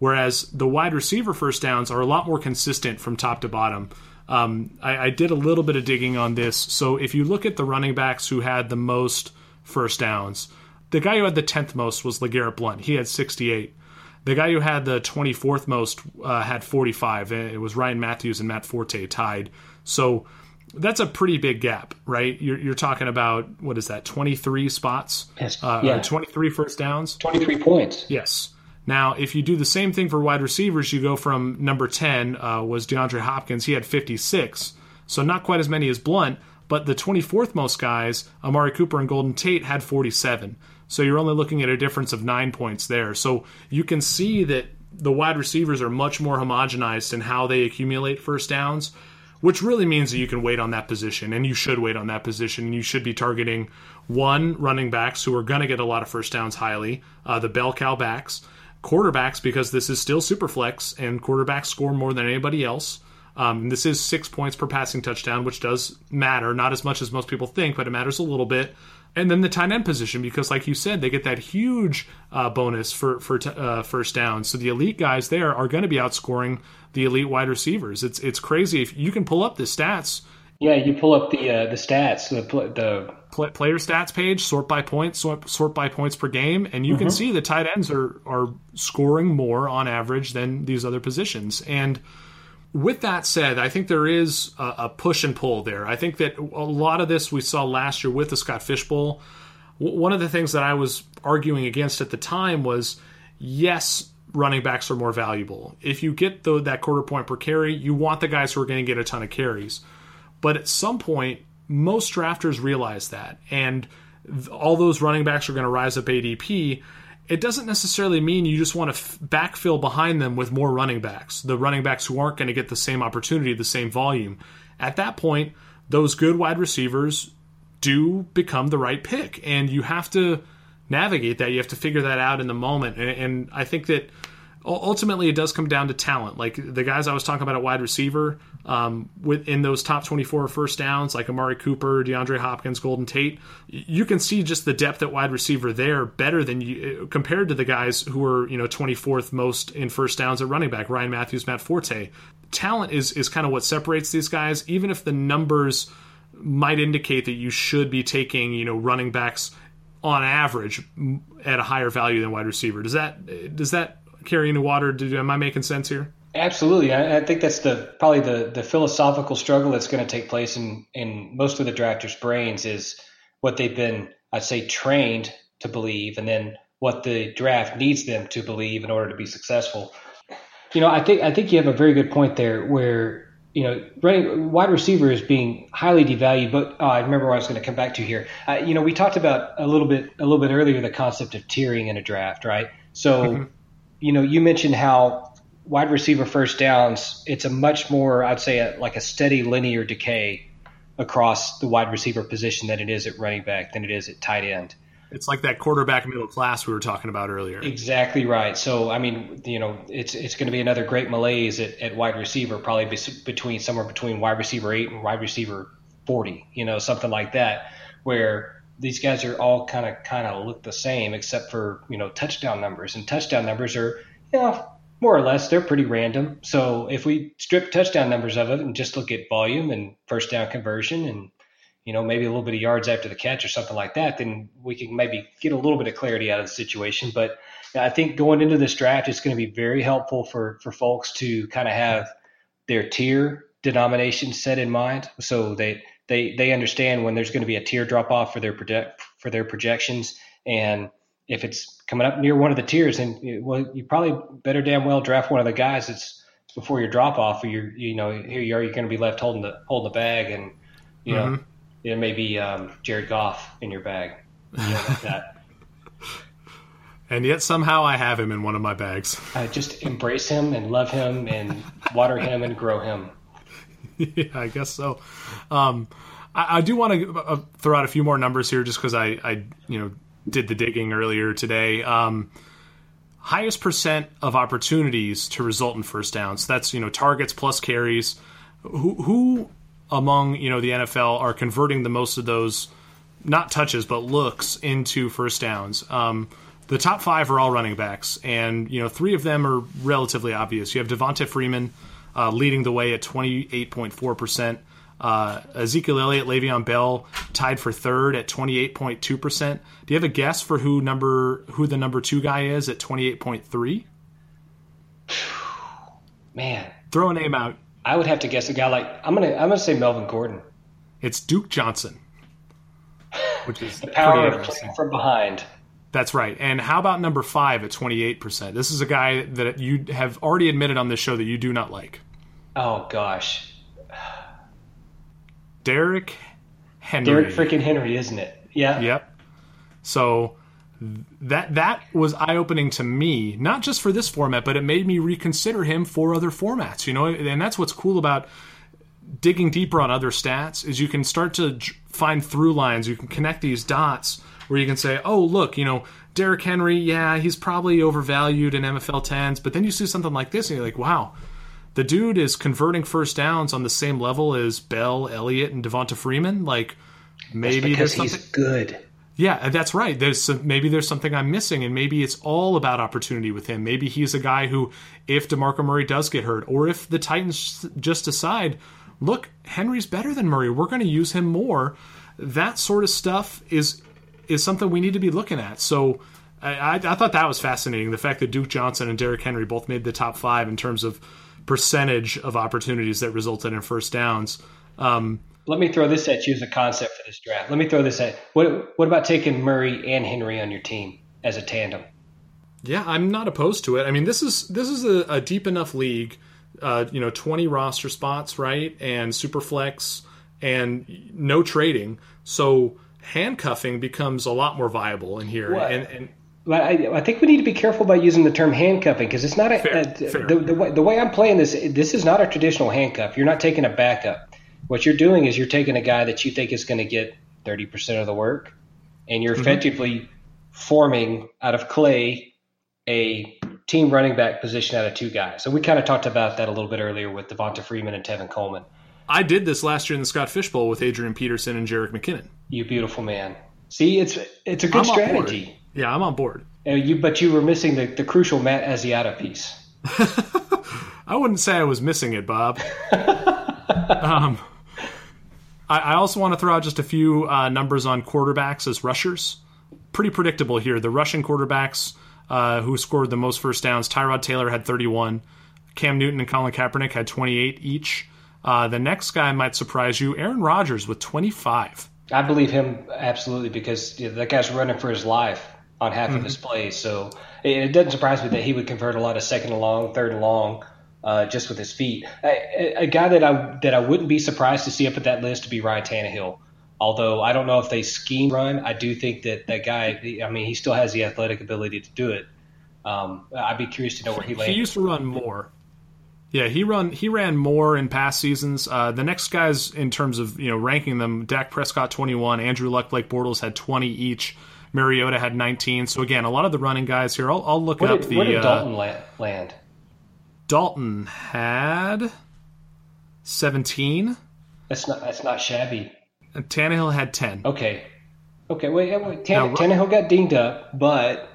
whereas the wide receiver first downs are a lot more consistent from top to bottom. Um, I, I did a little bit of digging on this. So if you look at the running backs who had the most first downs, the guy who had the 10th most was LeGarrette Blunt. He had 68. The guy who had the 24th most uh, had 45. It was Ryan Mathews and Matt Forte tied. So that's a pretty big gap, right? You're, you're talking about what is that? 23 spots, Yes. uh, Yeah. or 23 first downs. 23 points. Yes. Now, if you do the same thing for wide receivers, you go from number 10 uh, was DeAndre Hopkins. He had 56, so not quite as many as Blunt, but the 24th most guys, Amari Cooper and Golden Tate, had 47. So you're only looking at a difference of nine points there. So you can see that the wide receivers are much more homogenized in how they accumulate first downs which really means that you can wait on that position and you should wait on that position and you should be targeting one running backs who are going to get a lot of first downs highly uh, the bell cow backs quarterbacks because this is still super flex and quarterbacks score more than anybody else Um, this is six points per passing touchdown, which does matter, not as much as most people think, but it matters a little bit. And then the tight end position, because like you said, they get that huge uh, bonus for for t- uh, first down. So the elite guys there are going to be outscoring the elite wide receivers. It's it's crazy if you can pull up the stats. Yeah, you pull up the uh, the stats, the the player stats page, sort by points, sort, sort by points per game, and you mm-hmm. can see the tight ends are are scoring more on average than these other positions. And with that said, I think there is a, a, push and pull there. I think that a lot of this we saw last year with the Scott Fish Bowl. W- one of the things that I was arguing against at the time was yes, running backs are more valuable. If you get the, that quarter point per carry, you want the guys who are going to get a ton of carries. But at some point, most drafters realize that, and all those running backs are going to rise up ADP it doesn't necessarily mean you just want to f- backfill behind them with more running backs, the running backs who aren't going to get the same opportunity, the same volume. At that point, those good wide receivers do become the right pick, and you have to navigate that. You have to figure that out in the moment. And, and I think that ultimately it does come down to talent. Like the guys I was talking about at wide receiver, um, within those top 24 first downs, like Amari Cooper, DeAndre Hopkins, Golden Tate, you can see just the depth at wide receiver there better than you compared to the guys who were you know 24th most in first downs at running back, Ryan Mathews, Matt Forte. Talent is is kind of what separates these guys, even if the numbers might indicate that you should be taking you know running backs on average at a higher value than wide receiver. Does that does that carry any water? Do, am I making sense here? Absolutely, I, I, think that's the probably the the philosophical struggle that's going to take place in in most of the drafters' brains is what they've been, I'd say, trained to believe, and then what the draft needs them to believe in order to be successful. You know, I think I think you have a very good point there, where you know, running wide receiver is being highly devalued. But oh, I remember what I was going to come back to here. Uh, you know, we talked about a little bit a little bit earlier the concept of tiering in a draft, right? So, mm-hmm. You know, you mentioned how wide receiver first downs, it's a much more, I'd say, a, like a steady linear decay across the wide receiver position than it is at running back, than it is at tight end. It's like that quarterback middle class we were talking about earlier. Exactly right. So, I mean, you know, it's it's going to be another great malaise at, at wide receiver, probably be, between somewhere between wide receiver eight and wide receiver forty, you know, something like that, where these guys are all kind of kind of look the same except for you know touchdown numbers, and touchdown numbers are you know more or less, they're pretty random. So if we strip touchdown numbers of it and just look at volume and first down conversion and you know maybe a little bit of yards after the catch or something like that, then we can maybe get a little bit of clarity out of the situation. But I think going into this draft, it's going to be very helpful for for folks to kind of have their tier denomination set in mind, so they they they understand when there's going to be a tier drop off for their project for their projections and if it's coming up near one of the tiers, and well, you probably better damn well draft one of the guys that's before your drop off, or you're you know here you are, you're going to be left holding the holding the bag, and you mm-hmm. know it may be um, Jared Goff in your bag, you know, like that. and yet somehow I have him in one of my bags. Uh, just embrace him and love him and water him and grow him. yeah, I guess so. Um, I, I, do want to uh, throw out a few more numbers here, just because I, I, you know, did the digging earlier today. Um, highest percent of opportunities to result in first downs. That's you know targets plus carries. Who, who among you know the NFL are converting the most of those not touches but looks into first downs? Um, the top five are all running backs, and you know three of them are relatively obvious. You have Devonta Freeman uh, leading the way at twenty eight point four percent. Uh, Ezekiel Elliott, Le'Veon Bell tied for third at 28.2%. Do you have a guess for who number who the number two guy is at 28.3? Man, throw a name out. I would have to guess a guy like I'm gonna I'm gonna say Melvin Gordon. It's Duke Johnson, which is the power of playing from behind. That's right. And how about number five at 28%? This is a guy that you have already admitted on this show that you do not like. Oh gosh, Derrick Henry. Derrick freaking Henry, isn't it? Yeah. Yep. So that that was eye opening to me, not just for this format, but it made me reconsider him for other formats. You know, and that's what's cool about digging deeper on other stats is you can start to find through lines. You can connect these dots where you can say, oh, look, you know, Derrick Henry, yeah, he's probably overvalued in MFL 10s, but then you see something like this and you're like, wow, the dude is converting first downs on the same level as Bell, Elliott, and Devonta Freeman. Like maybe there's he's something. good. Yeah, that's right. There's some, maybe there's something I'm missing, and maybe it's all about opportunity with him. Maybe he's a guy who, if Demarco Murray does get hurt, or if the Titans just decide, look, Henry's better than Murray, we're going to use him more. That sort of stuff is is something we need to be looking at. So. I, I thought that was fascinating. The fact that Duke Johnson and Derrick Henry both made the top five in terms of percentage of opportunities that resulted in first downs. Um, Let me throw this at you as a concept for this draft. Let me throw this at what what about taking Murray and Henry on your team as a tandem? Yeah, I'm not opposed to it. I mean, this is this is a, a deep enough league. Uh, you know, 20 roster spots, right, and super flex, and no trading. So handcuffing becomes a lot more viable in here. What? And, and But I, I think we need to be careful about using the term handcuffing because it's not a, Fair, a- fair. The, the, way, the way I'm playing this. This is not a traditional handcuff. You're not taking a backup. What you're doing is you're taking a guy that you think is going to get 30% of the work, and you're mm-hmm. effectively forming out of clay a team running back position out of two guys. So we kind of talked about that a little bit earlier with Devonta Freeman and Tevin Coleman. I did this last year in the Scott Fish Bowl with Adrian Peterson and Jerick McKinnon. You beautiful man. See, it's it's a good I'm strategy. Yeah, I'm on board. Uh, you, but you were missing the, the crucial Matt Asiata piece. I wouldn't say I was missing it, Bob. um, I, I also want to throw out just a few uh, numbers on quarterbacks as rushers. Pretty predictable here. The rushing quarterbacks uh, who scored the most first downs Tyrod Taylor had 31, Cam Newton and Colin Kaepernick had 28 each. Uh, the next guy might surprise you Aaron Rodgers with 25. I believe him absolutely because you know, that guy's running for his life on half of his plays. So it, it doesn't surprise me that he would convert a lot of second and long, third and long, uh, just with his feet. A, a- a guy that I that I wouldn't be surprised to see up at that list to be Ryan Tannehill. Although I don't know if they scheme run, I do think that that guy. I mean, he still has the athletic ability to do it. Um, I'd be curious to know where he lands. He used to run more. Yeah, he run he ran more in past seasons. Uh, the next guys in terms of you know ranking them: Dak Prescott twenty one, Andrew Luck, Blake Bortles had twenty each, Mariota had nineteen. So again, a lot of the running guys here. I'll, I'll look where up did, the where did uh, Dalton la- land? Dalton had seventeen. That's not that's not shabby. and Tannehill had ten. Okay. Okay, wait, wait. Tan- Now, Tannehill got dinged up, but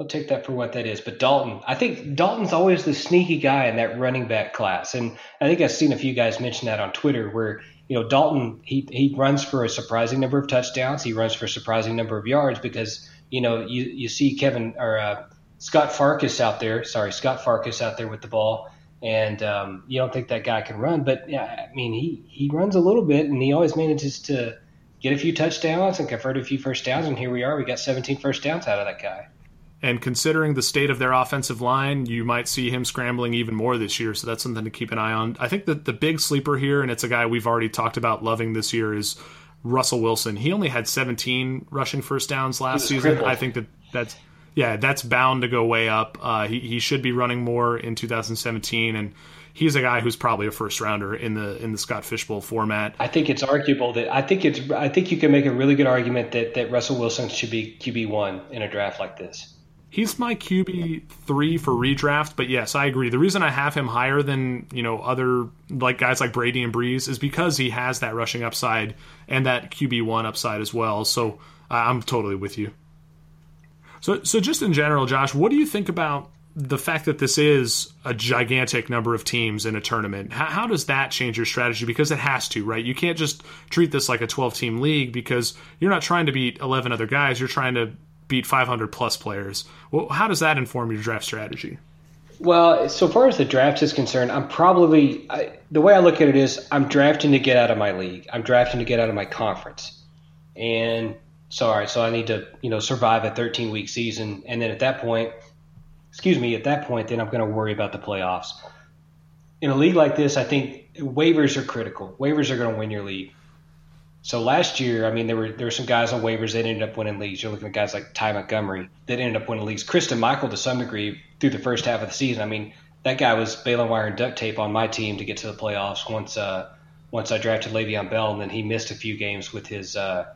I'll take that for what that is. But Dalton, I think Dalton's always the sneaky guy in that running back class. And I think I've seen a few guys mention that on Twitter where, you know, Dalton, he, he runs for a surprising number of touchdowns. He runs for a surprising number of yards because, you know, you, you see Kevin or uh, Scott Farkas out there. Sorry, Scott Farkas out there with the ball. And um, you don't think that guy can run, but yeah, I mean he he runs a little bit, and he always manages to get a few touchdowns and convert a few first downs. And here we are. We got 17 first downs out of that guy. And considering the state of their offensive line, you might see him scrambling even more this year. So that's something to keep an eye on. I think that the big sleeper here, and it's a guy we've already talked about loving this year, is Russell Wilson. He only had 17 rushing first downs last season. crippled. I think that that's yeah, that's bound to go way up. Uh, he he should be running more in 2017, and he's a guy who's probably a first rounder in the in the Scott Fish Bowl format. I think it's arguable that I think it's I think you can make a really good argument that that Russell Wilson should be QB one in a draft like this. He's my QB three for redraft, but yes, I agree. The reason I have him higher than you know other like guys like Brady and Brees is because he has that rushing upside and that QB one upside as well. So I'm totally with you. So so just in general, Josh, what do you think about the fact that this is a gigantic number of teams in a tournament? How, how does that change your strategy? Because it has to, right? You can't just treat this like a 12 team league because you're not trying to beat 11 other guys. You're trying to beat 500 plus players. Well, how does that inform your draft strategy? Well, so far as the draft is concerned, I'm probably I, the way I look at it is I'm drafting to get out of my league. I'm drafting to get out of my conference, and so all right, so I need to you know survive a 13 week season, and then at that point, excuse me, at that point, then I'm going to worry about the playoffs. In a league like this, I think waivers are critical. Waivers are going to win your league. So last year, I mean, there were there were some guys on waivers that ended up winning leagues. You're looking at guys like Ty Montgomery that ended up winning leagues. Christine Michael to some degree through the first half of the season. I mean, that guy was baling wire and duct tape on my team to get to the playoffs. Once uh, once I drafted Le'Veon Bell, and then he missed a few games with his uh,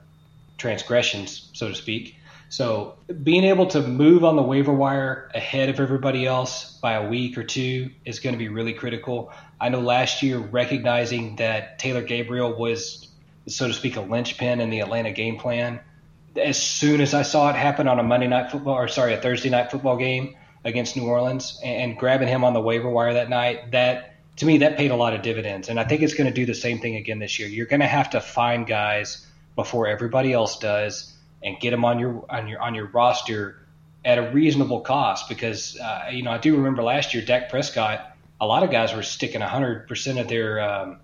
transgressions, so to speak. So being able to move on the waiver wire ahead of everybody else by a week or two is going to be really critical. I know last year recognizing that Taylor Gabriel was, so to speak, a linchpin in the Atlanta game plan. As soon as I saw it happen on a Monday night football, or sorry, a Thursday night football game against New Orleans, and, and grabbing him on the waiver wire that night, that to me that paid a lot of dividends. And I think it's going to do the same thing again this year. You're going to have to find guys before everybody else does and get them on your on your on your roster at a reasonable cost because uh, you know I do remember last year Dak Prescott a lot of guys were sticking 100% of their um,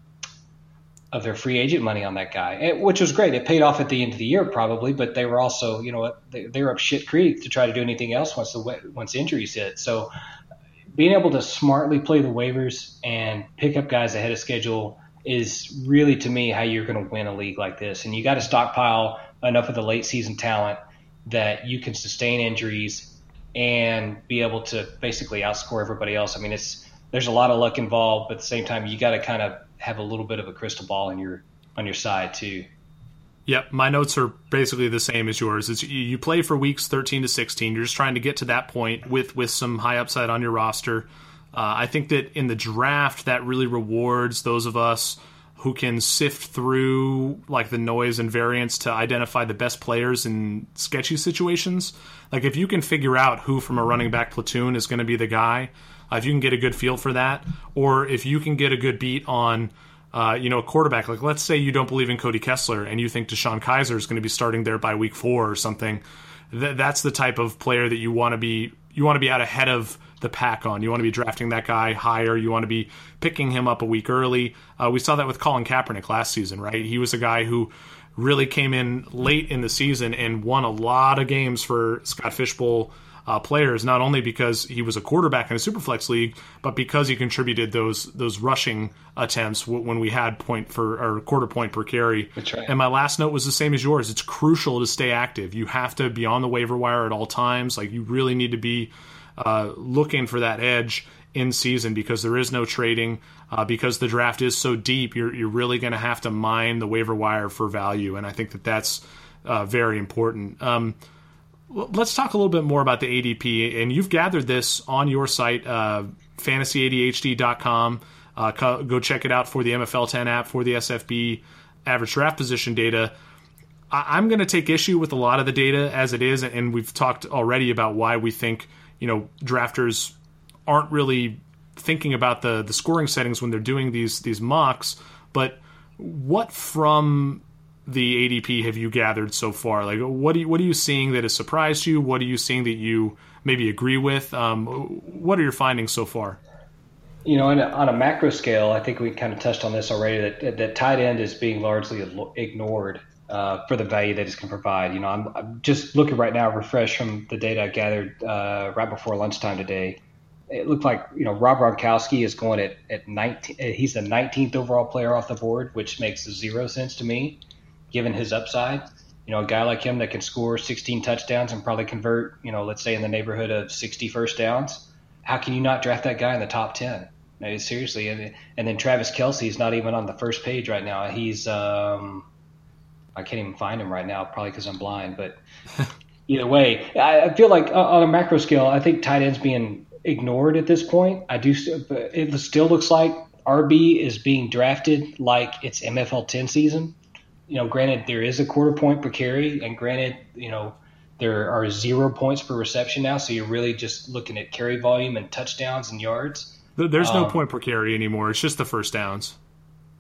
of their free agent money on that guy, it, which was great. It paid off at the end of the year probably, but they were also you know they, they were up shit creek to try to do anything else once the once injuries hit. So being able to smartly play the waivers and pick up guys ahead of schedule is really to me how you're going to win a league like this. And you got to stockpile enough of the late season talent that you can sustain injuries and be able to basically outscore everybody else. I mean, it's there's a lot of luck involved, but at the same time, you got to kind of have a little bit of a crystal ball on your on your side too. Yep, my notes are basically the same as yours. It's you play for weeks 13 to 16. You're just trying to get to that point with with some high upside on your roster. Uh, I think that in the draft, that really rewards those of us who can sift through like the noise and variance to identify the best players in sketchy situations. Like if you can figure out who from a running back platoon is going to be the guy, uh, if you can get a good feel for that, or if you can get a good beat on. Uh, you know, a quarterback. Like, let's say you don't believe in Cody Kessler and you think DeShone Kizer is going to be starting there by week four or something. Th- that's the type of player that you want to be. You want to be out ahead of the pack on. You want to be drafting that guy higher. You want to be picking him up a week early. Uh, we saw that with Colin Kaepernick last season, right? He was a guy who really came in late in the season and won a lot of games for Scott Fish Bowl uh, players, not only because he was a quarterback in a superflex league, but because he contributed those those rushing attempts w- when we had point for or quarter point per carry. Right. And my last note was the same as yours. It's crucial to stay active. You have to be on the waiver wire at all times. Like you really need to be uh, looking for that edge in season because there is no trading. Uh, because the draft is so deep, you're, you're really going to have to mine the waiver wire for value. And I think that that's uh, very important. Um, let's talk a little bit more about the ADP. And you've gathered this on your site, uh, fantasyadhd.com. Uh, go check it out for the MFL 10 app, for the SFB average draft position data. I- I'm going to take issue with a lot of the data as it is, and we've talked already about why we think you know drafters aren't really thinking about the the scoring settings when they're doing these these mocks. But what from the ADP have you gathered so far? Like, what are you, what are you seeing that has surprised you? What are you seeing that you maybe agree with? Um, what are your findings so far? You know, on a, on a, macro scale, I think we kind of touched on this already. That that tight end is being largely ignored uh, for the value that it can provide. You know, I'm, I'm, just looking right now, refresh from the data I gathered uh, right before lunchtime today. It looked like you know Rob Gronkowski is going at at 19. Uh, he's the 19th overall player off the board, which makes zero sense to me, given his upside. You know, a guy like him that can score 16 touchdowns and probably convert, you know, let's say in the neighborhood of 60 first downs. How can you not draft that guy in the top 10? No, seriously, and and then Travis Kelce is not even on the first page right now. He's um, I can't even find him right now, probably because I'm blind. But either way, I, feel like uh, on a macro scale, I think tight ends being ignored at this point. I do. It still looks like RB is being drafted like it's MFL 10 season. You know, granted there is a quarter point per carry, and granted, you know, there are zero points per reception now, so you're really just looking at carry volume and touchdowns and yards. There's no um, point per carry anymore. It's just the first downs.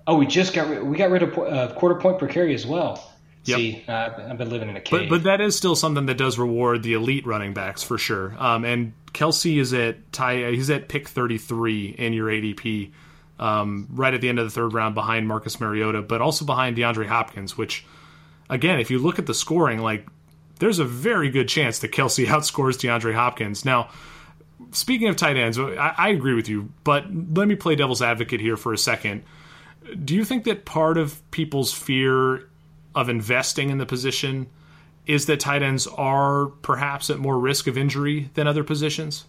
Oh, we just got rid, we got rid of uh, quarter point per carry as well. Yep. See, uh, I've been living in a cave. But, but that is still something that does reward the elite running backs for sure. Um, and Kelce is at tie, he's at pick 33 in your ADP, um, right at the end of the third round behind Marcus Mariota, but also behind DeAndre Hopkins. Which, again, if you look at the scoring, like there's a very good chance that Kelce outscores DeAndre Hopkins. Now, speaking of tight ends, I, I agree with you, but let me play devil's advocate here for a second do you think that part of people's fear of investing in the position is that tight ends are perhaps at more risk of injury than other positions?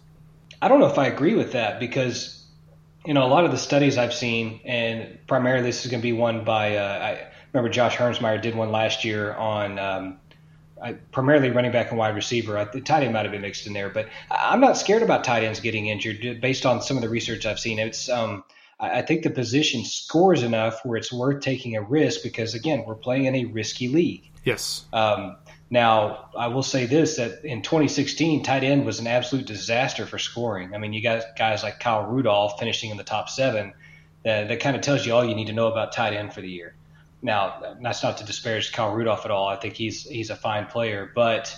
I don't know if I agree with that because you know a lot of the studies I've seen, and primarily this is going to be one by uh, I remember Josh Hermsmeyer did one last year on um, I, primarily running back and wide receiver. I, the tight end might have been mixed in there, but I'm not scared about tight ends getting injured based on some of the research I've seen. It's um, I, I think the position scores enough where it's worth taking a risk because again, we're playing in a risky league. Yes. Um, now, I will say this: that in 2016, tight end was an absolute disaster for scoring. I mean, you got guys like Kyle Rudolph finishing in the top seven. That, that kind of tells you all you need to know about tight end for the year. Now, that's not to disparage Kyle Rudolph at all. I think he's he's a fine player, but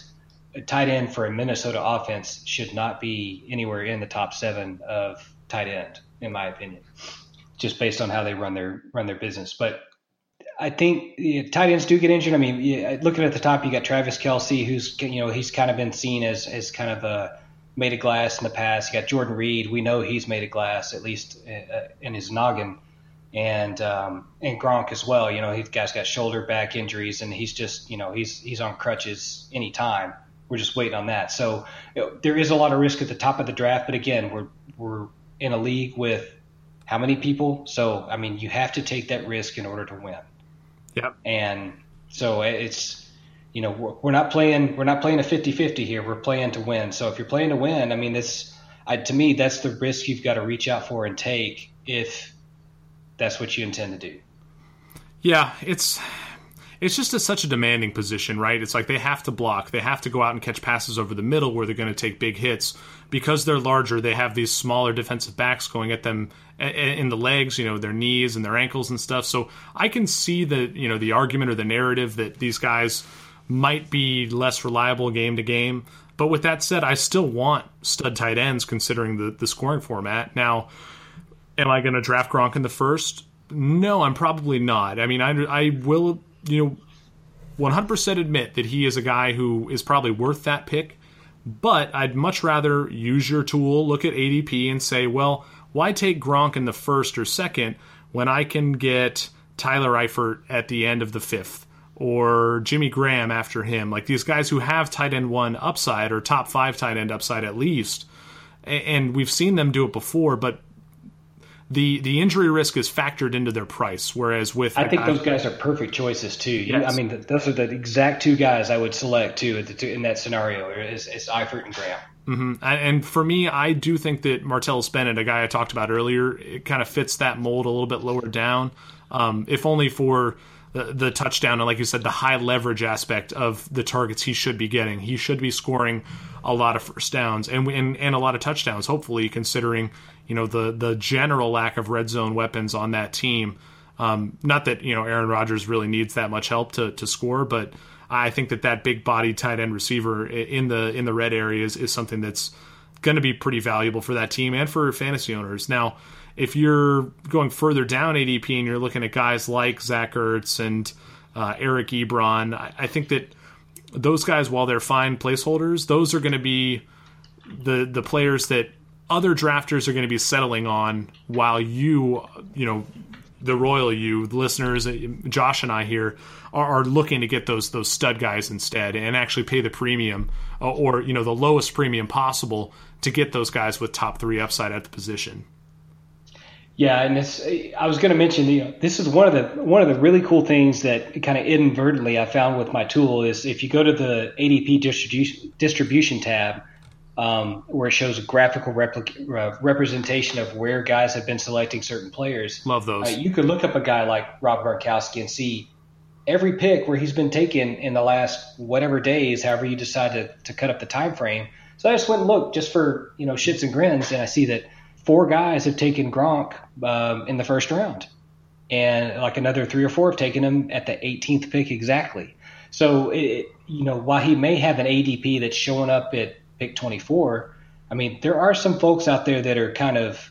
a tight end for a Minnesota offense should not be anywhere in the top seven of tight end, in my opinion, just based on how they run their run their business. But I think yeah, tight ends do get injured. I mean, yeah, looking at the top, you got Travis Kelce, who's you know he's kind of been seen as as kind of a made of glass in the past. You got Jordan Reed. We know he's made of glass, at least uh, in his noggin and um, and Gronk as well. You know, he guy's got shoulder back injuries, and he's just you know he's he's on crutches anytime. We're just waiting on that. So you know, there is a lot of risk at the top of the draft, but again, we're we're in a league with how many people? So I mean, you have to take that risk in order to win. Yeah. And so it's you know we're, we're not playing we're not playing a 50-50 here. We're playing to win. So if you're playing to win, I mean this I, to me that's the risk you've got to reach out for and take if that's what you intend to do. Yeah, it's it's just a, such a demanding position, right? It's like they have to block, they have to go out and catch passes over the middle where they're going to take big hits because they're larger. They have these smaller defensive backs going at them in the legs, you know, their knees and their ankles and stuff. So I can see the you know the argument or the narrative that these guys might be less reliable game to game. But with that said, I still want stud tight ends considering the the scoring format now Am I going to draft Gronk in the first? No, I'm probably not. I mean, I, I will, you know, 100% admit that he is a guy who is probably worth that pick, but I'd much rather use your tool, look at ADP, and say, well, why take Gronk in the first or second when I can get Tyler Eifert at the end of the fifth? Or Jimmy Graham after him, like these guys who have tight end one upside or top five tight end upside at least, and we've seen them do it before, but the the injury risk is factored into their price. Whereas with I think those guys are perfect choices too. Yes. I mean, those are the exact two guys I would select too in that scenario. Is, is Eifert and Graham. Mm-hmm. And for me, I do think that Martellus Bennett, a guy I talked about earlier, it kind of fits that mold a little bit lower down, um, if only for the, the, touchdown and, like you said, the high leverage aspect of the targets he should be getting. He should be scoring a lot of first downs and and, and a lot of touchdowns. Hopefully, considering you know the the general lack of red zone weapons on that team. Um, not that you know Aaron Rodgers really needs that much help to to score, but I think that that big body tight end receiver in the in the red areas is something that's going to be pretty valuable for that team and for fantasy owners. Now, if you're going further down ADP and you're looking at guys like Zach Ertz and uh, Eric Ebron, I, I think that those guys, while they're fine placeholders, those are going to be the the players that other drafters are going to be settling on while you, you know, the royal you, the listeners, Josh and I here are, are, looking to get those those stud guys instead and actually pay the premium uh, or you know the lowest premium possible to get those guys with top three upside at the position. Yeah, and this I was going to mention you know, this is one of the one of the really cool things that kind of inadvertently I found with my tool is if you go to the ADP distribution distribution tab um, where it shows a graphical replica, uh, representation of where guys have been selecting certain players. Love those. Uh, you could look up a guy like Rob Gronkowski and see every pick where he's been taken in the last whatever days, however you decide to, to cut up the time frame. So I just went and looked just for you know shits and grins, and I see that four guys have taken Gronk um, in the first round, and like another three or four have taken him at the 18th pick exactly. So it, you know while he may have an ADP that's showing up at pick 24. I mean, there are some folks out there that are kind of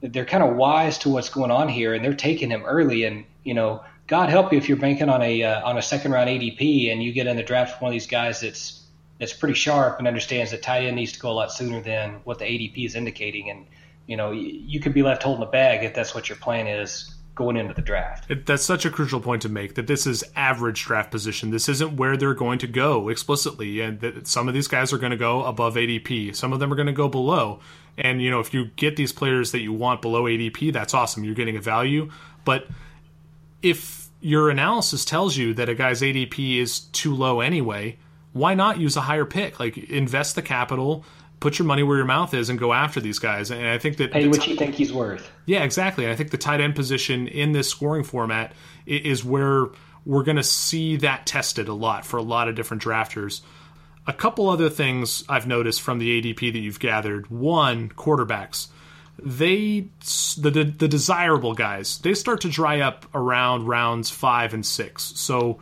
they're kind of wise to what's going on here, and they're taking him early. And you know, God help you if you're banking on a uh, on a second round ADP and you get in the draft for one of these guys that's that's pretty sharp and understands that tight end needs to go a lot sooner than what the ADP is indicating. And you know, you could be left holding the bag if that's what your plan is going into the draft. It, that's such a crucial point to make that this is average draft position. This isn't where they're going to go explicitly, and that some of these guys are going to go above ADP. Some of them are going to go below. And you know, if you get these players that you want below ADP, that's awesome. You're getting a value. But if your analysis tells you that a guy's ADP is too low anyway, why not use a higher pick? Like invest the capital, put your money where your mouth is, and go after these guys. And I think that pay what you think he's worth. Yeah, exactly. I think the tight end position in this scoring format is where we're going to see that tested a lot for a lot of different drafters. A couple other things I've noticed from the ADP that you've gathered. One, quarterbacks. They the the desirable guys they start to dry up around rounds five and six. So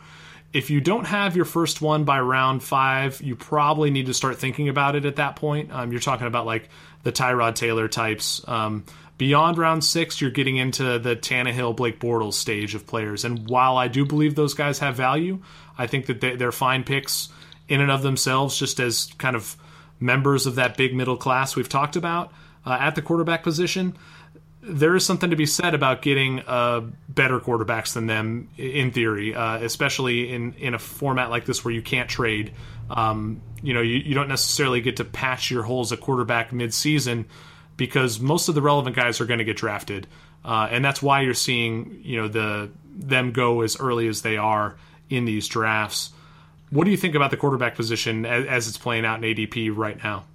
if you don't have your first one by round five, you probably need to start thinking about it at that point. Um, you're talking about like the Tyrod Taylor types. Um, beyond round six, you're getting into the Tannehill, Blake Bortles stage of players. And while I do believe those guys have value, I think that they, they're fine picks in and of themselves, just as kind of members of that big middle class we've talked about uh, at the quarterback position there is something to be said about getting uh, better quarterbacks than them in theory, uh, especially in, in a format like this where you can't trade. Um, you know, you, you don't necessarily get to patch your holes at quarterback mid-season because most of the relevant guys are going to get drafted, uh, and that's why you're seeing you know the them go as early as they are in these drafts. What do you think about the quarterback position as, as it's playing out in ADP right now?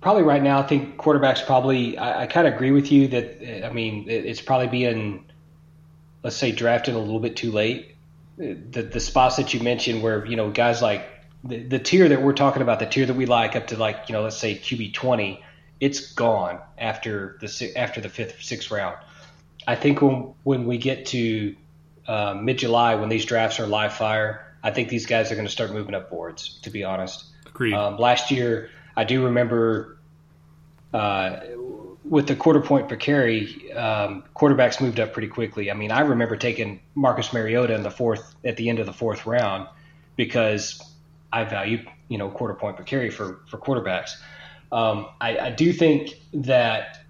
Probably right now, I think quarterbacks probably. I, I kind of agree with you that I mean it, it's probably being, let's say, drafted a little bit too late. The the spots that you mentioned, where you know guys like the, the tier that we're talking about, the tier that we like up to like you know let's say QB twenty, it's gone after the after the fifth sixth round. I think when when we get to uh, mid July when these drafts are live fire, I think these guys are going to start moving up boards. To be honest, agreed. Um, last year, I do remember uh, with the quarter point per carry, um, quarterbacks moved up pretty quickly. I mean, I remember taking Marcus Mariota in the fourth at the end of the fourth round because I value you know quarter point per carry for for quarterbacks. Um, I, I, do think that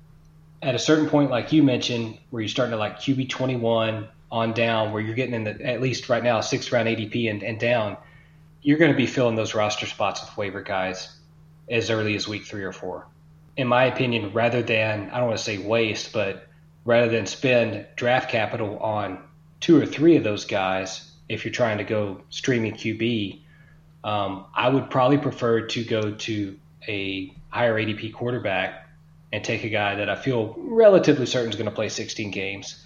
at a certain point, like you mentioned, where you're starting to like QB 21 on down, where you're getting in the at least right now sixth round ADP and, and down, you're going to be filling those roster spots with waiver guys as early as week three or four. In my opinion, rather than I don't want to say waste, but rather than spend draft capital on two or three of those guys, if you're trying to go streaming QB, um, I would probably prefer to go to a higher ADP quarterback and take a guy that I feel relatively certain is going to play 16 games,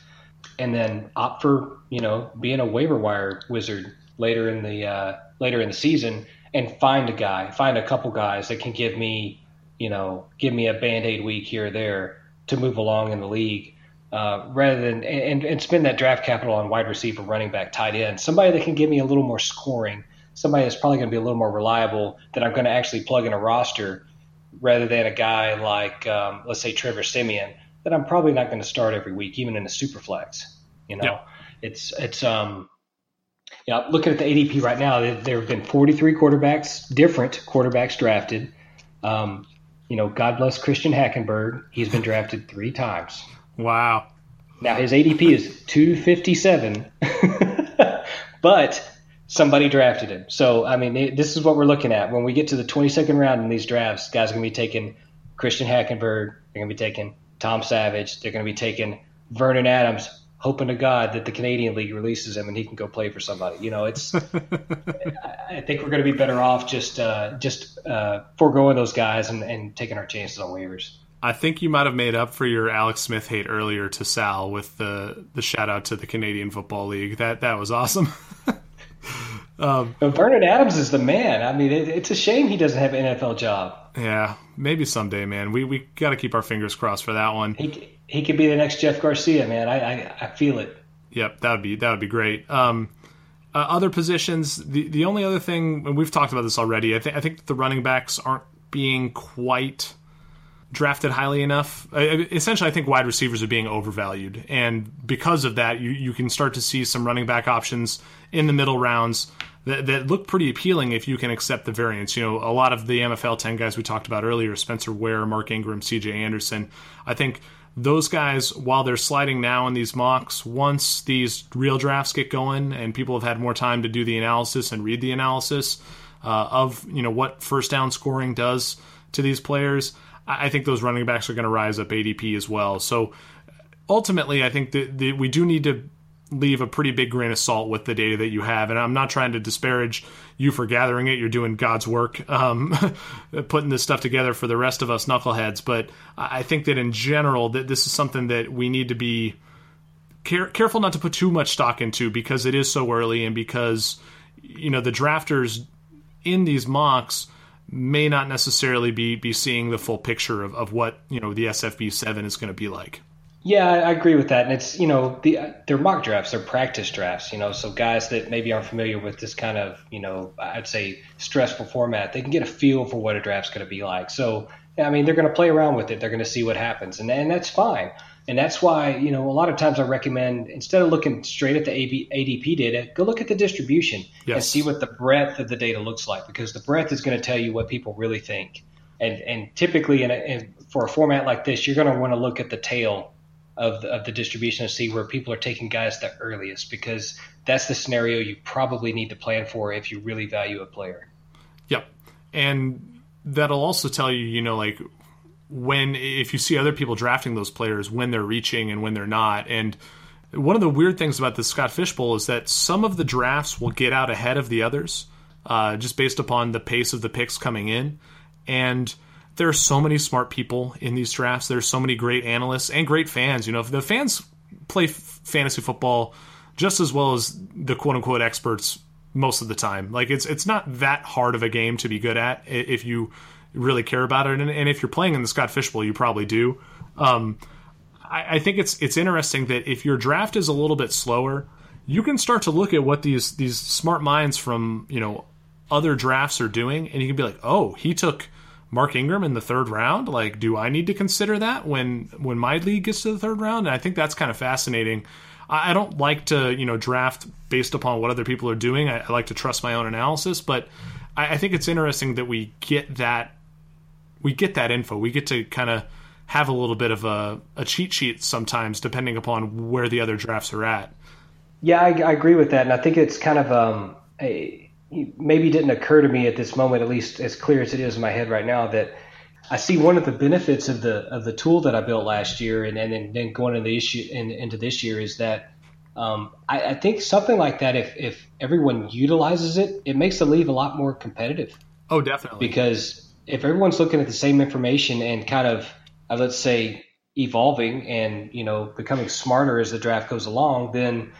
and then opt for you know being a waiver wire wizard later in the uh, later in the season and find a guy, find a couple guys that can give me you know, give me a band aid week here or there to move along in the league. Uh, rather than and, and spend that draft capital on wide receiver, running back, tight end, somebody that can give me a little more scoring, somebody that's probably going to be a little more reliable that I'm going to actually plug in a roster, rather than a guy like um, let's say Trevor Siemian that I'm probably not going to start every week, even in a super flex. You know, yep. it's it's um, know, looking at the ADP right now, there have been 43 quarterbacks, different quarterbacks drafted. Um, you know, God bless Christian Hackenberg. He's been drafted three times. Wow. Now his ADP is 257, but somebody drafted him. So, I mean, this is what we're looking at. When we get to the 22nd round in these drafts, guys are going to be taking Christian Hackenberg. They're going to be taking Tom Savage. They're going to be taking Vernon Adams hoping to God that the Canadian League releases him and he can go play for somebody. You know, it's. I think we're going to be better off just uh, just uh, foregoing those guys and, and taking our chances on waivers. I think you might have made up for your Alex Smith hate earlier to Sal with the the shout out to the Canadian Football League. That that was awesome. um, but Vernon Adams is the man. I mean, it, it's a shame he doesn't have an NFL job. Yeah, maybe someday, man. We we got to keep our fingers crossed for that one. He, he could be the next Jeff Garcia, man. I, I, I feel it. Yep, that would be that would be great. Um, uh, other positions, the the only other thing, and we've talked about this already. I think I think the running backs aren't being quite drafted highly enough. Uh, essentially, I think wide receivers are being overvalued, and because of that, you you can start to see some running back options in the middle rounds that, that look pretty appealing if you can accept the variance. You know, a lot of the MFL ten guys we talked about earlier, Spencer Ware, Mark Ingram, C.J. Anderson. I think those guys, while they're sliding now in these mocks, once these real drafts get going and people have had more time to do the analysis and read the analysis uh, of you know what first down scoring does to these players, I think those running backs are going to rise up ADP as well. So ultimately, I think that, that we do need to leave a pretty big grain of salt with the data that you have. And I'm not trying to disparage you for gathering it. You're doing God's work, um, putting this stuff together for the rest of us knuckleheads. But I think that in general, that this is something that we need to be care- careful not to put too much stock into because it is so early and because you know the drafters in these mocks may not necessarily be be seeing the full picture of, of what you know the SFB seven is going to be like. Yeah, I agree with that, and it's you know the they're mock drafts, they're practice drafts, you know, so guys that maybe aren't familiar with this kind of you know I'd say stressful format, they can get a feel for what a draft's going to be like. So I mean, they're going to play around with it, they're going to see what happens, and and that's fine. And that's why, you know, a lot of times I recommend instead of looking straight at the ADP data, go look at the distribution yes. and see what the breadth of the data looks like because the breadth is going to tell you what people really think. And, and typically, in, a, in for a format like this, you're going to want to look at the tail of the, of the distribution to see where people are taking guys the earliest because that's the scenario you probably need to plan for if you really value a player. Yep. And that'll also tell you, you know, like when if you see other people drafting those players when they're reaching and when they're not and one of the weird things about the Scott Fish Bowl is that some of the drafts will get out ahead of the others, uh, just based upon the pace of the picks coming in. And there are so many smart people in these drafts. There's so many great analysts and great fans. You know, if the fans play f- fantasy football just as well as the quote unquote experts most of the time. Like it's it's not that hard of a game to be good at if you really care about it. And, and if you're playing in the Scott Fish Bowl, you probably do. Um, I, I think it's it's interesting that if your draft is a little bit slower, you can start to look at what these these smart minds from you know other drafts are doing, and you can be like, oh, he took Mark Ingram in the third round. Like, do I need to consider that when when my league gets to the third round? And I think that's kind of fascinating. I, I don't like to you know draft based upon what other people are doing. I, I like to trust my own analysis, but I, I think it's interesting that we get that we get that info. We get to kind of have a little bit of a, a cheat sheet sometimes, depending upon where the other drafts are at. Yeah, I, I agree with that, and I think it's kind of um, a, maybe didn't occur to me at this moment, at least as clear as it is in my head right now, that I see one of the benefits of the of the tool that I built last year, and and then going into the issue in, into this year is that um, I, I, think something like that, if if everyone utilizes it, it makes the league a lot more competitive. Oh, definitely. Because if everyone's looking at the same information and kind of uh, let's say evolving and you know becoming smarter as the draft goes along, then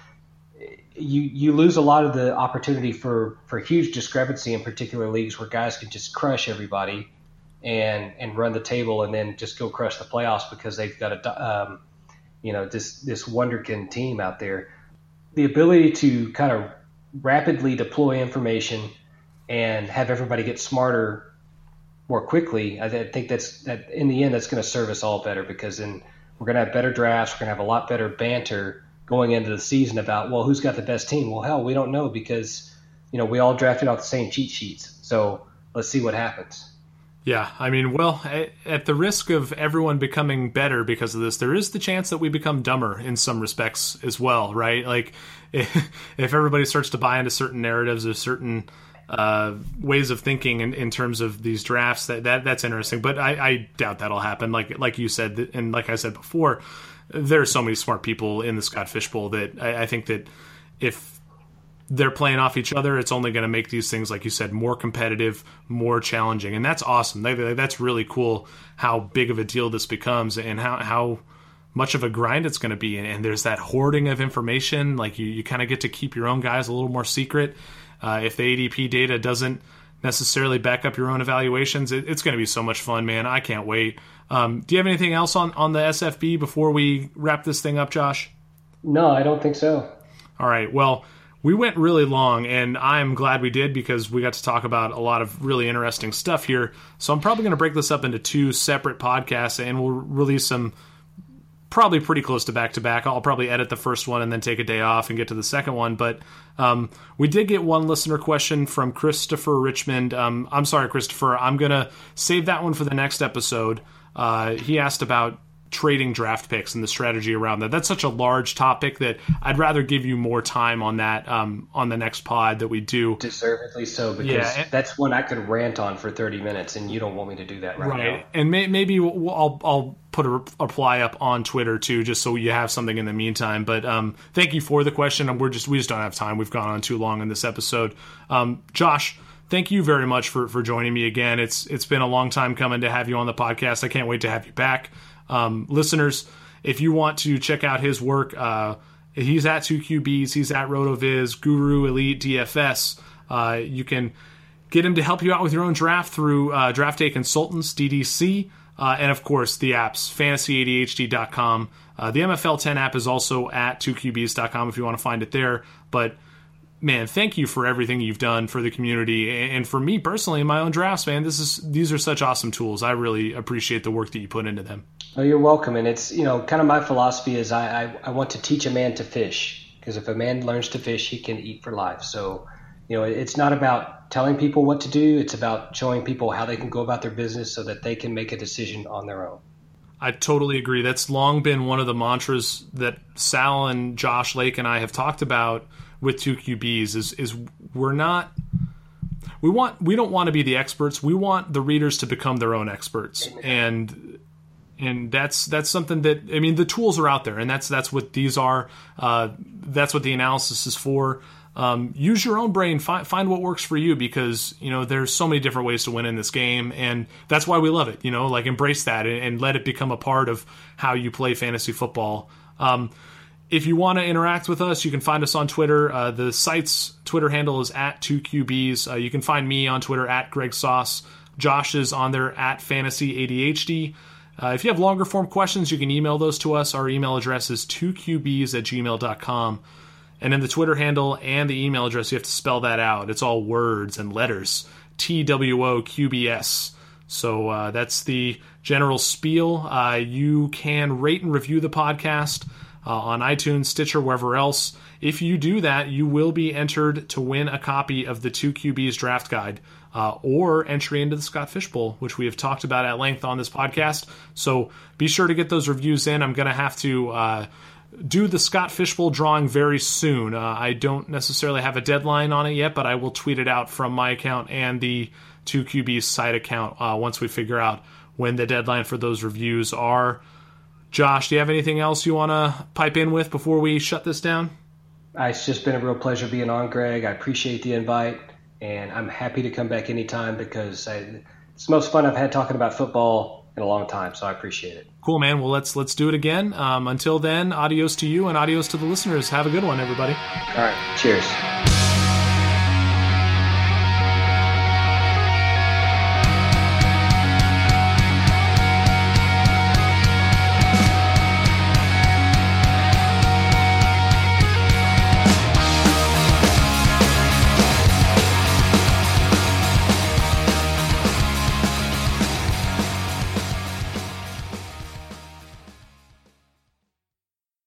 you you lose a lot of the opportunity for for huge discrepancy in particular leagues where guys can just crush everybody and and run the table and then just go crush the playoffs because they've got a um, you know this this wonderkin team out there. The ability to kind of rapidly deploy information and have everybody get smarter more quickly, I, think that's that in the end that's going to serve us all better because then we're going to have better drafts. We're going to have a lot better banter going into the season about well, who's got the best team? Well, hell, we don't know because you know we all drafted off the same cheat sheets. So let's see what happens. Yeah, I mean, well, at the risk of everyone becoming better because of this, there is the chance that we become dumber in some respects as well, right? Like, if everybody starts to buy into certain narratives or certain uh, ways of thinking in, in terms of these drafts. That, that that's interesting, but I, I doubt that'll happen. Like like you said, and like I said before, there are so many smart people in the Scott Fish Bowl that I, I think that if they're playing off each other, it's only going to make these things, like you said, more competitive, more challenging, and that's awesome. That's really cool how big of a deal this becomes, and how how much of a grind it's going to be. And there's that hoarding of information. Like you, you kind of get to keep your own guys a little more secret. Uh, if the ADP data doesn't necessarily back up your own evaluations, it, it's going to be so much fun, man. I can't wait. Um, do you have anything else on, on the SFB before we wrap this thing up, Josh? No, I don't think so. All right. Well, we went really long, and I'm glad we did because we got to talk about a lot of really interesting stuff here. So I'm probably going to break this up into two separate podcasts, and we'll release some probably pretty close to back to back. I'll probably edit the first one and then take a day off and get to the second one. But um, we did get one listener question from Christopher Richmond. Um, I'm sorry, Christopher. I'm going to save that one for the next episode. Uh, he asked about trading draft picks and the strategy around that. That's such a large topic that I'd rather give you more time on that um, on the next pod that we do. Deservedly so, because yeah, that's one I could rant on for 30 minutes, and you don't want me to do that right, right. now. And may, maybe we'll, I'll, I'll put a reply up on Twitter too, just so you have something in the meantime. But um, thank you for the question. We're just we just don't have time. We've gone on too long in this episode. Um, Josh, thank you very much for for joining me again. It's it's been a long time coming to have you on the podcast. I can't wait to have you back, um, listeners. If you want to check out his work, uh, he's at two QBs. He's at Rotoviz, Guru Elite DFS. Uh, you can get him to help you out with your own draft through uh, Draft Day Consultants DDC. Uh, and of course, the apps, fantasyadhd.com. Uh, the MFL 10 app is also at 2QBs.com if you want to find it there. But man, thank you for everything you've done for the community and for me personally in my own drafts, man. This is these are such awesome tools. I really appreciate the work that you put into them. Oh, you're welcome. And it's you know kind of my philosophy is I I, I want to teach a man to fish because if a man learns to fish, he can eat for life. So you know it's not about telling people what to do. It's about showing people how they can go about their business so that they can make a decision on their own. I totally agree. That's long been one of the mantras that Sal and Josh Lake and I have talked about with two QBs is is we're not we want we don't want to be the experts. We want the readers to become their own experts. And and that's that's something that I mean the tools are out there and that's that's what these are. Uh, that's what the analysis is for. Um, use your own brain. Find, find what works for you because you know there's so many different ways to win in this game and that's why we love it you know like embrace that and, and let it become a part of how you play fantasy football. Um, if you want to interact with us you can find us on twitter. Uh, the site's twitter handle is at 2qbs uh, you can find me on twitter at greg sauce. Josh is on there at fantasy adhd uh, if you have longer form questions you can email those to us our email address is 2qbs at gmail.com and in the Twitter handle and the email address, you have to spell that out. It's all words and letters. T W O Q B S. So uh, that's the general spiel. Uh, you can rate and review the podcast uh, on iTunes, Stitcher, wherever else. If you do that, you will be entered to win a copy of the 2QBs draft guide uh, or entry into the Scott Fish Bowl, which we have talked about at length on this podcast. So be sure to get those reviews in. I'm going to have to uh, do the Scott Fish Bowl drawing very soon. Uh, I don't necessarily have a deadline on it yet, but I will tweet it out from my account and the 2QB site account uh, once we figure out when the deadline for those reviews are. Josh, do you have anything else you want to pipe in with before we shut this down? It's just been a real pleasure being on, Greg. I appreciate the invite, and I'm happy to come back anytime because I, it's the most fun I've had talking about football in a long time. So I appreciate it. Cool, man. Well, let's let's do it again. Um, until then, adios to you and adios to the listeners. Have a good one, everybody. All right. Cheers.